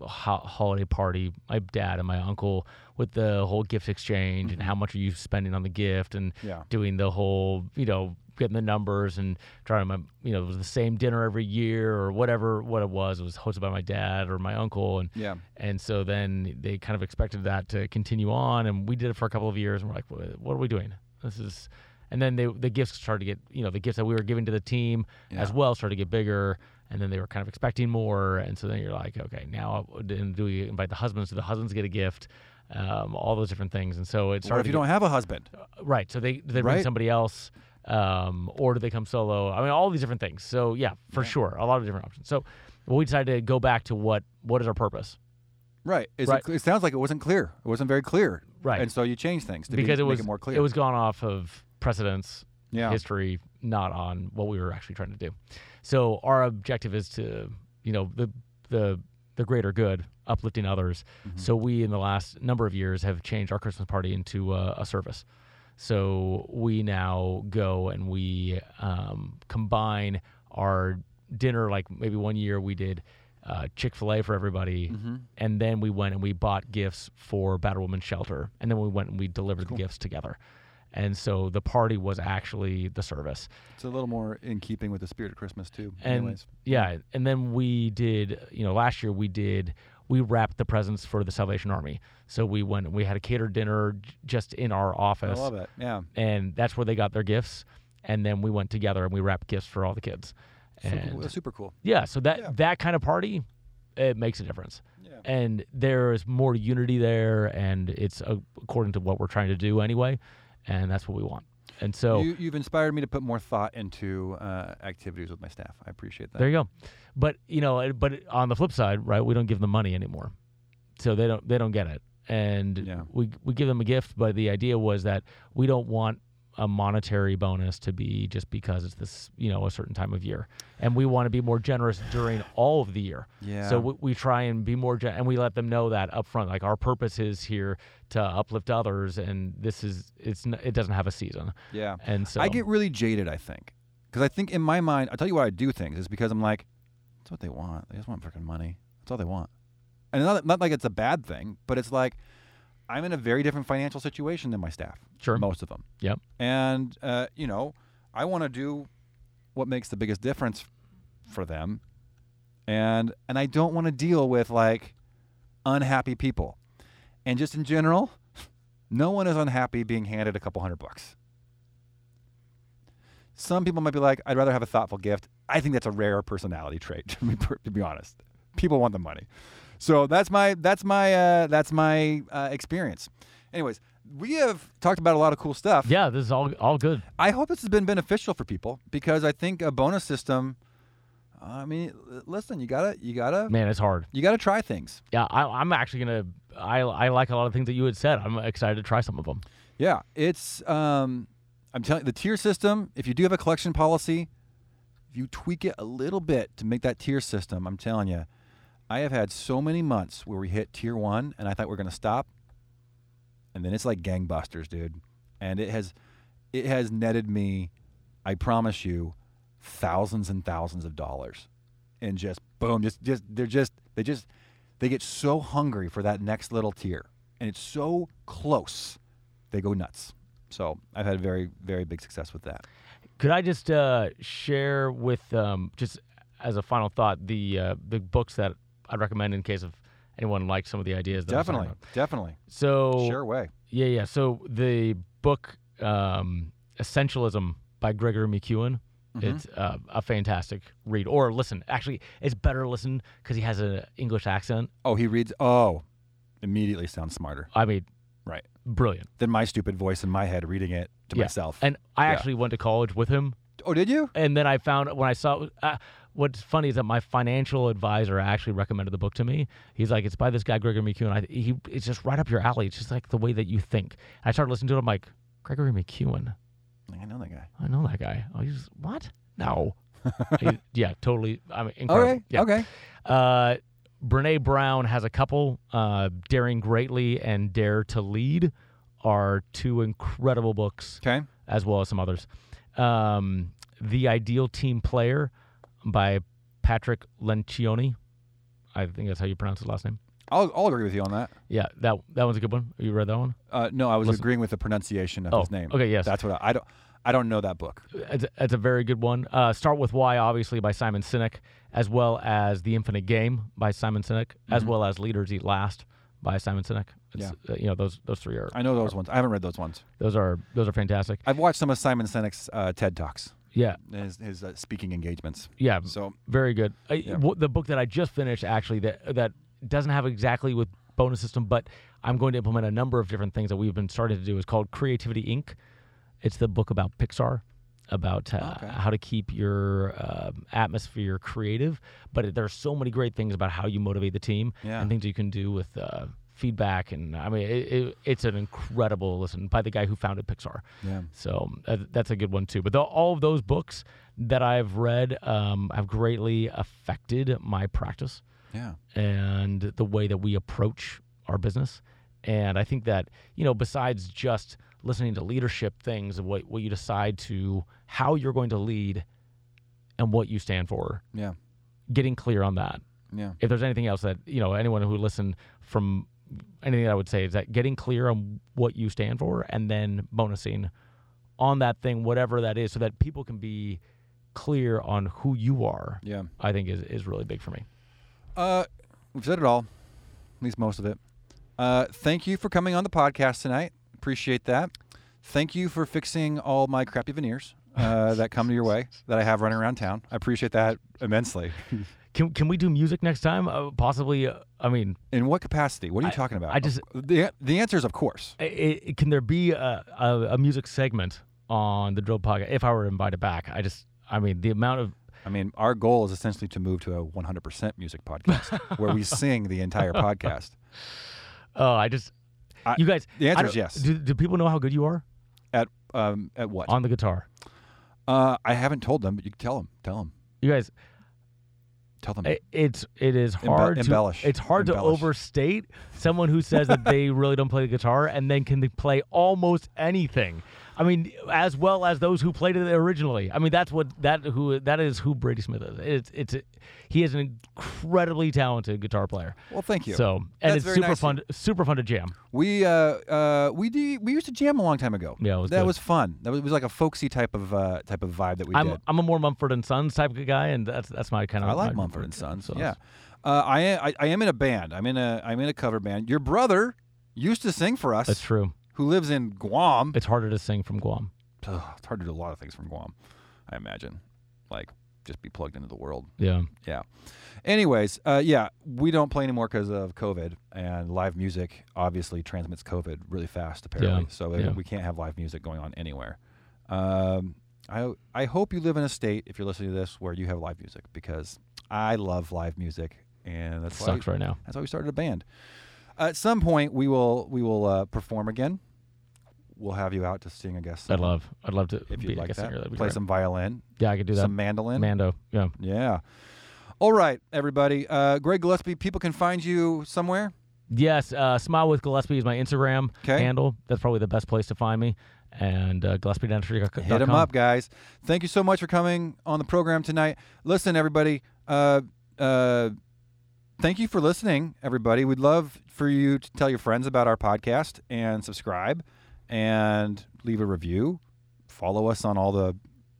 C: holiday party. My dad and my uncle with the whole gift exchange and how much are you spending on the gift and
B: Yeah.
C: doing the whole. You know, getting the numbers and trying to. You know, it was the same dinner every year or whatever. What it was, it was hosted by my dad or my uncle and.
B: Yeah.
C: And so then they kind of expected that to continue on, and we did it for a couple of years, and we're like, "What what are we doing? This is," And then they, the gifts started to get, you know, the gifts that we were giving to the team as well started to get bigger. And then they were kind of expecting more. And so then you're like, okay, now do we invite the husbands? Do the husbands get a gift? Um, all those different things. And so it
B: What
C: started.
B: if you don't have a husband?
C: right. So they they bring
B: Right.
C: somebody else, um, or do they come solo? I mean, all these different things. So yeah, for sure, a lot of different options. So we decided to go back to what what is our purpose?
B: Right. Is
C: Right.
B: It, it sounds like it wasn't clear. It wasn't very clear.
C: Right.
B: And so you change things to be-
C: because it
B: make
C: was
B: it more clear.
C: it was gone off of precedence
B: Yeah.
C: history, not on what we were actually trying to do. So our objective is to, you know, the the the greater good, uplifting others.
B: Mm-hmm.
C: So we, in the last number of years, have changed our Christmas party into a, a service. So we now go and we um, combine our dinner. Like maybe one year we did uh, Chick Fil A for everybody,
B: Mm-hmm.
C: and then we went and we bought gifts for Battle Women's Shelter, and then we went and we delivered the gifts together. And so the party was actually the service.
B: It's a little more in keeping with the spirit of Christmas too.
C: And
B: anyways.
C: yeah, and then we did, you know, last year we did we wrapped the presents for the Salvation Army. So we went we had a catered dinner just in our office.
B: I love it. Yeah.
C: And that's where they got their gifts. And then we went together and we wrapped gifts for all the kids.
B: So
C: And
B: cool. That's super cool.
C: yeah, so that
B: Yeah.
C: that kind of party it makes a difference.
B: Yeah.
C: And there is more unity there and it's according to what we're trying to do anyway, and that's what we want. And so
B: You, you've inspired me to put more thought into uh, activities with my staff. I appreciate that.
C: There you go. But you know, but on the flip side, right? We don't give them money anymore, so they don't they don't get it, and
B: Yeah.
C: we we give them a gift. But the idea was that we don't want a monetary bonus to be just because it's this you know a certain time of year, and we want to be more generous during all of the year.
B: Yeah.
C: So we, we try and be more gen- and we let them know that up front. Like our purpose is here to uplift others, and this is it's n- it doesn't have a season.
B: yeah.
C: And so
B: I get really jaded, I think. Because I think in my mind, I'll tell you why I do things is because I'm like, that's what they want. They just want freaking money. That's all they want. And not, not like it's a bad thing, but it's like I'm in a very different financial situation than my staff.
C: Sure.
B: Most of them.
C: Yep.
B: And, uh, you know, I want to do what makes the biggest difference for them. And, and I don't want to deal with like unhappy people. And just in general, no one is unhappy being handed a couple hundred bucks. Some people might be like, I'd rather have a thoughtful gift. I think that's a rare personality trait, to be, to be honest. People want the money. So that's my that's my uh, that's my uh, experience. Anyways, we have talked about a lot of cool stuff.
C: yeah, this is all all good.
B: I hope this has been beneficial for people because I think a bonus system. I mean, listen, you gotta you gotta
C: Man, it's hard.
B: you gotta try things.
C: Yeah, I, I'm actually gonna. I I like a lot of things that you had said. I'm excited to try some of them.
B: Yeah, it's um, I'm telling the tier system. If you do have a collection policy, if you tweak it a little bit to make that tier system, I'm telling you, I have had so many months where we hit tier one and I thought we are gonna stop, and then it's like gangbusters, dude, and it has, it has netted me, I promise you, thousands and thousands of dollars, and just boom, just just they're just they just they get so hungry for that next little tier, and it's so close they go nuts. So I've had very, very big success with that.
C: Could I just uh, share with um, just as a final thought the uh, the books that I'd recommend in case of anyone liked some of the ideas. That I was talking
B: Definitely, definitely.
C: So
B: Sure way.
C: Yeah, yeah. So the book um, Essentialism by Gregory McKeown.
B: Mm-hmm.
C: It's uh, a fantastic read, or listen. Actually, it's better to listen because he has an English accent.
B: Oh, he reads. Oh, immediately sounds smarter.
C: I mean,
B: Right.
C: brilliant.
B: Than my stupid voice in my head reading it to
C: Yeah.
B: myself.
C: And I
B: Yeah.
C: actually went to college with him,
B: oh, did you?
C: and then I found when I saw. Uh, what's funny is that my financial advisor actually recommended the book to me. He's like, "It's by this guy Gregory McKeown. I, he, it's just right up your alley. It's just like the way that you think." I started listening to it. I'm like, Gregory McKeown.
B: I know that guy.
C: I know that guy. Oh, he's what? No. He- yeah, totally. I mean, incredible.
B: Okay.
C: Yeah.
B: Okay.
C: Uh, Brene Brown has a couple. Uh, Daring Greatly and Dare to Lead are two incredible books,
B: Okay.
C: as well as some others. Um, the Ideal Team Player by Patrick Lencioni. I think that's how you pronounce his last name.
B: I'll, I'll agree with you on that.
C: Yeah, that that one's a good one. You read that one?
B: Uh, no, I was
C: Listen.
B: agreeing with the pronunciation of
C: Oh,
B: his name.
C: okay, yes.
B: That's what I, I don't. I don't know that book.
C: It's, it's a very good one. Uh, Start with Why, obviously, by Simon Sinek, as well as The Infinite Game by Simon Sinek, as well as Leaders Eat Last by Simon Sinek. It's,
B: Yeah.
C: uh, you know those those three are.
B: I know those ones. I haven't read those ones.
C: Those are those are fantastic.
B: I've watched some of Simon Sinek's uh, TED talks,
C: Yeah,
B: his, his uh, speaking engagements.
C: yeah.
B: So
C: Very good. I,
B: Yeah.
C: w- the book that I just finished actually that that doesn't have exactly with bonus system, but I'm going to implement a number of different things that we've been starting to do. is called Creativity Inc. It's the book about Pixar, about uh,
B: Okay.
C: how to keep your um atmosphere creative. But it- there's so many great things about how you motivate the team
B: Yeah.
C: and things you can do with. Feedback and i mean it, it, it's an incredible listen by the guy who founded pixar
B: yeah,
C: so uh, that's a good one too. But the, all of those books that I've read um, have greatly affected my practice
B: yeah,
C: and the way that we approach our business. And I think that you know, besides just listening to leadership things, and what what you decide to how you're going to lead and what you stand for,
B: yeah,
C: getting clear on that.
B: yeah.
C: If there's anything else that you know, anyone who listened from anything that I would say is that getting clear on what you stand for, and then bonusing on that thing, whatever that is, so that people can be clear on who you are.
B: yeah.
C: I think is is really big for me.
B: Uh, we've said it all, at least most of it. Uh, thank you for coming on the podcast tonight. Appreciate that. Thank you for fixing all my crappy veneers uh, that come to your way that I have running around town. I appreciate that immensely.
C: Can can we do music next time? Uh, possibly. Uh, I mean,
B: In what capacity? What are you
C: I-
B: talking about?
C: I just-
B: the the answer is of course.
C: i i can there be a, a, a music segment on the Drill Podcast if I were invited back? I just, I mean, the amount of
B: I mean, our goal is essentially to move to a 100% music podcast where we sing the entire podcast.
C: oh, I just,
B: I-
C: you guys.
B: the answer is yes.
C: Do, do people know how good you are
B: At um at what?
C: on the guitar?
B: Uh, I haven't told them, but you can tell them. Tell them.
C: You guys,
B: Tell them.
C: It's it is
B: Embe-
C: hard
B: embellish.
C: to it's hard to overstate someone who says that they really don't play the guitar and then can play almost anything. I mean, as well as those who played it originally. I mean, that's what that who that is who Brady Smith is. It's it's he is an incredibly talented guitar player.
B: well, thank you.
C: So and
B: That's
C: it's super
B: nice
C: fun, super fun to jam.
B: We uh uh we de- we used to jam a long time ago.
C: Yeah, it was
B: that
C: good.
B: was fun. That was, it was like a folksy type of uh type of vibe that we
C: I'm
B: did.
C: I'm a more Mumford and Sons type of guy, and that's that's my kind of.
B: I like Mumford and Sons.
C: so
B: yeah, uh, I, am, I I am in a band. I'm in a I'm in a cover band. Your brother used to sing for us.
C: that's true.
B: Who lives in Guam?
C: It's harder to sing from Guam.
B: Ugh, it's hard to do a lot of things from Guam. I imagine, like just be plugged into the world.
C: Yeah.
B: Yeah. Anyways, uh, yeah, we don't play anymore because of COVID, and live music obviously transmits COVID really fast. Apparently,
C: Yeah,
B: so uh,
C: yeah.
B: we can't have live music going on anywhere. Um, I I hope you live in a state if you're listening to this where you have live music because I love live music, and that's why
C: Sucks right now.
B: that's why we started a band. At some point, we will we will uh, perform again. We'll have you out to sing a guest
C: I'd love. I'd love to
B: if
C: be
B: you'd
C: a
B: like
C: guest
B: that.
C: singer.
B: Play some violin,
C: Yeah, I could do that.
B: some mandolin.
C: Mando. Yeah.
B: Yeah. All right, everybody. Uh, Greg Gillespie, people can find you somewhere.
C: Yes, uh, Smile with Gillespie is my Instagram
B: 'Kay.
C: handle. That's probably the best place to find me. And uh, GillespieDentistry.com.
B: Hit him up, guys. Thank you so much for coming on the program tonight. Listen, everybody. Uh, uh, thank you for listening, everybody. We'd love for you to tell your friends about our podcast and subscribe and leave a review. Follow us on all the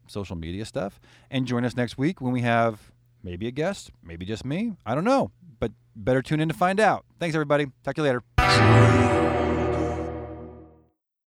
B: social media stuff and join us next week when we have maybe a guest, maybe just me. I don't know, but better tune in to find out. Thanks, everybody. Talk to you later.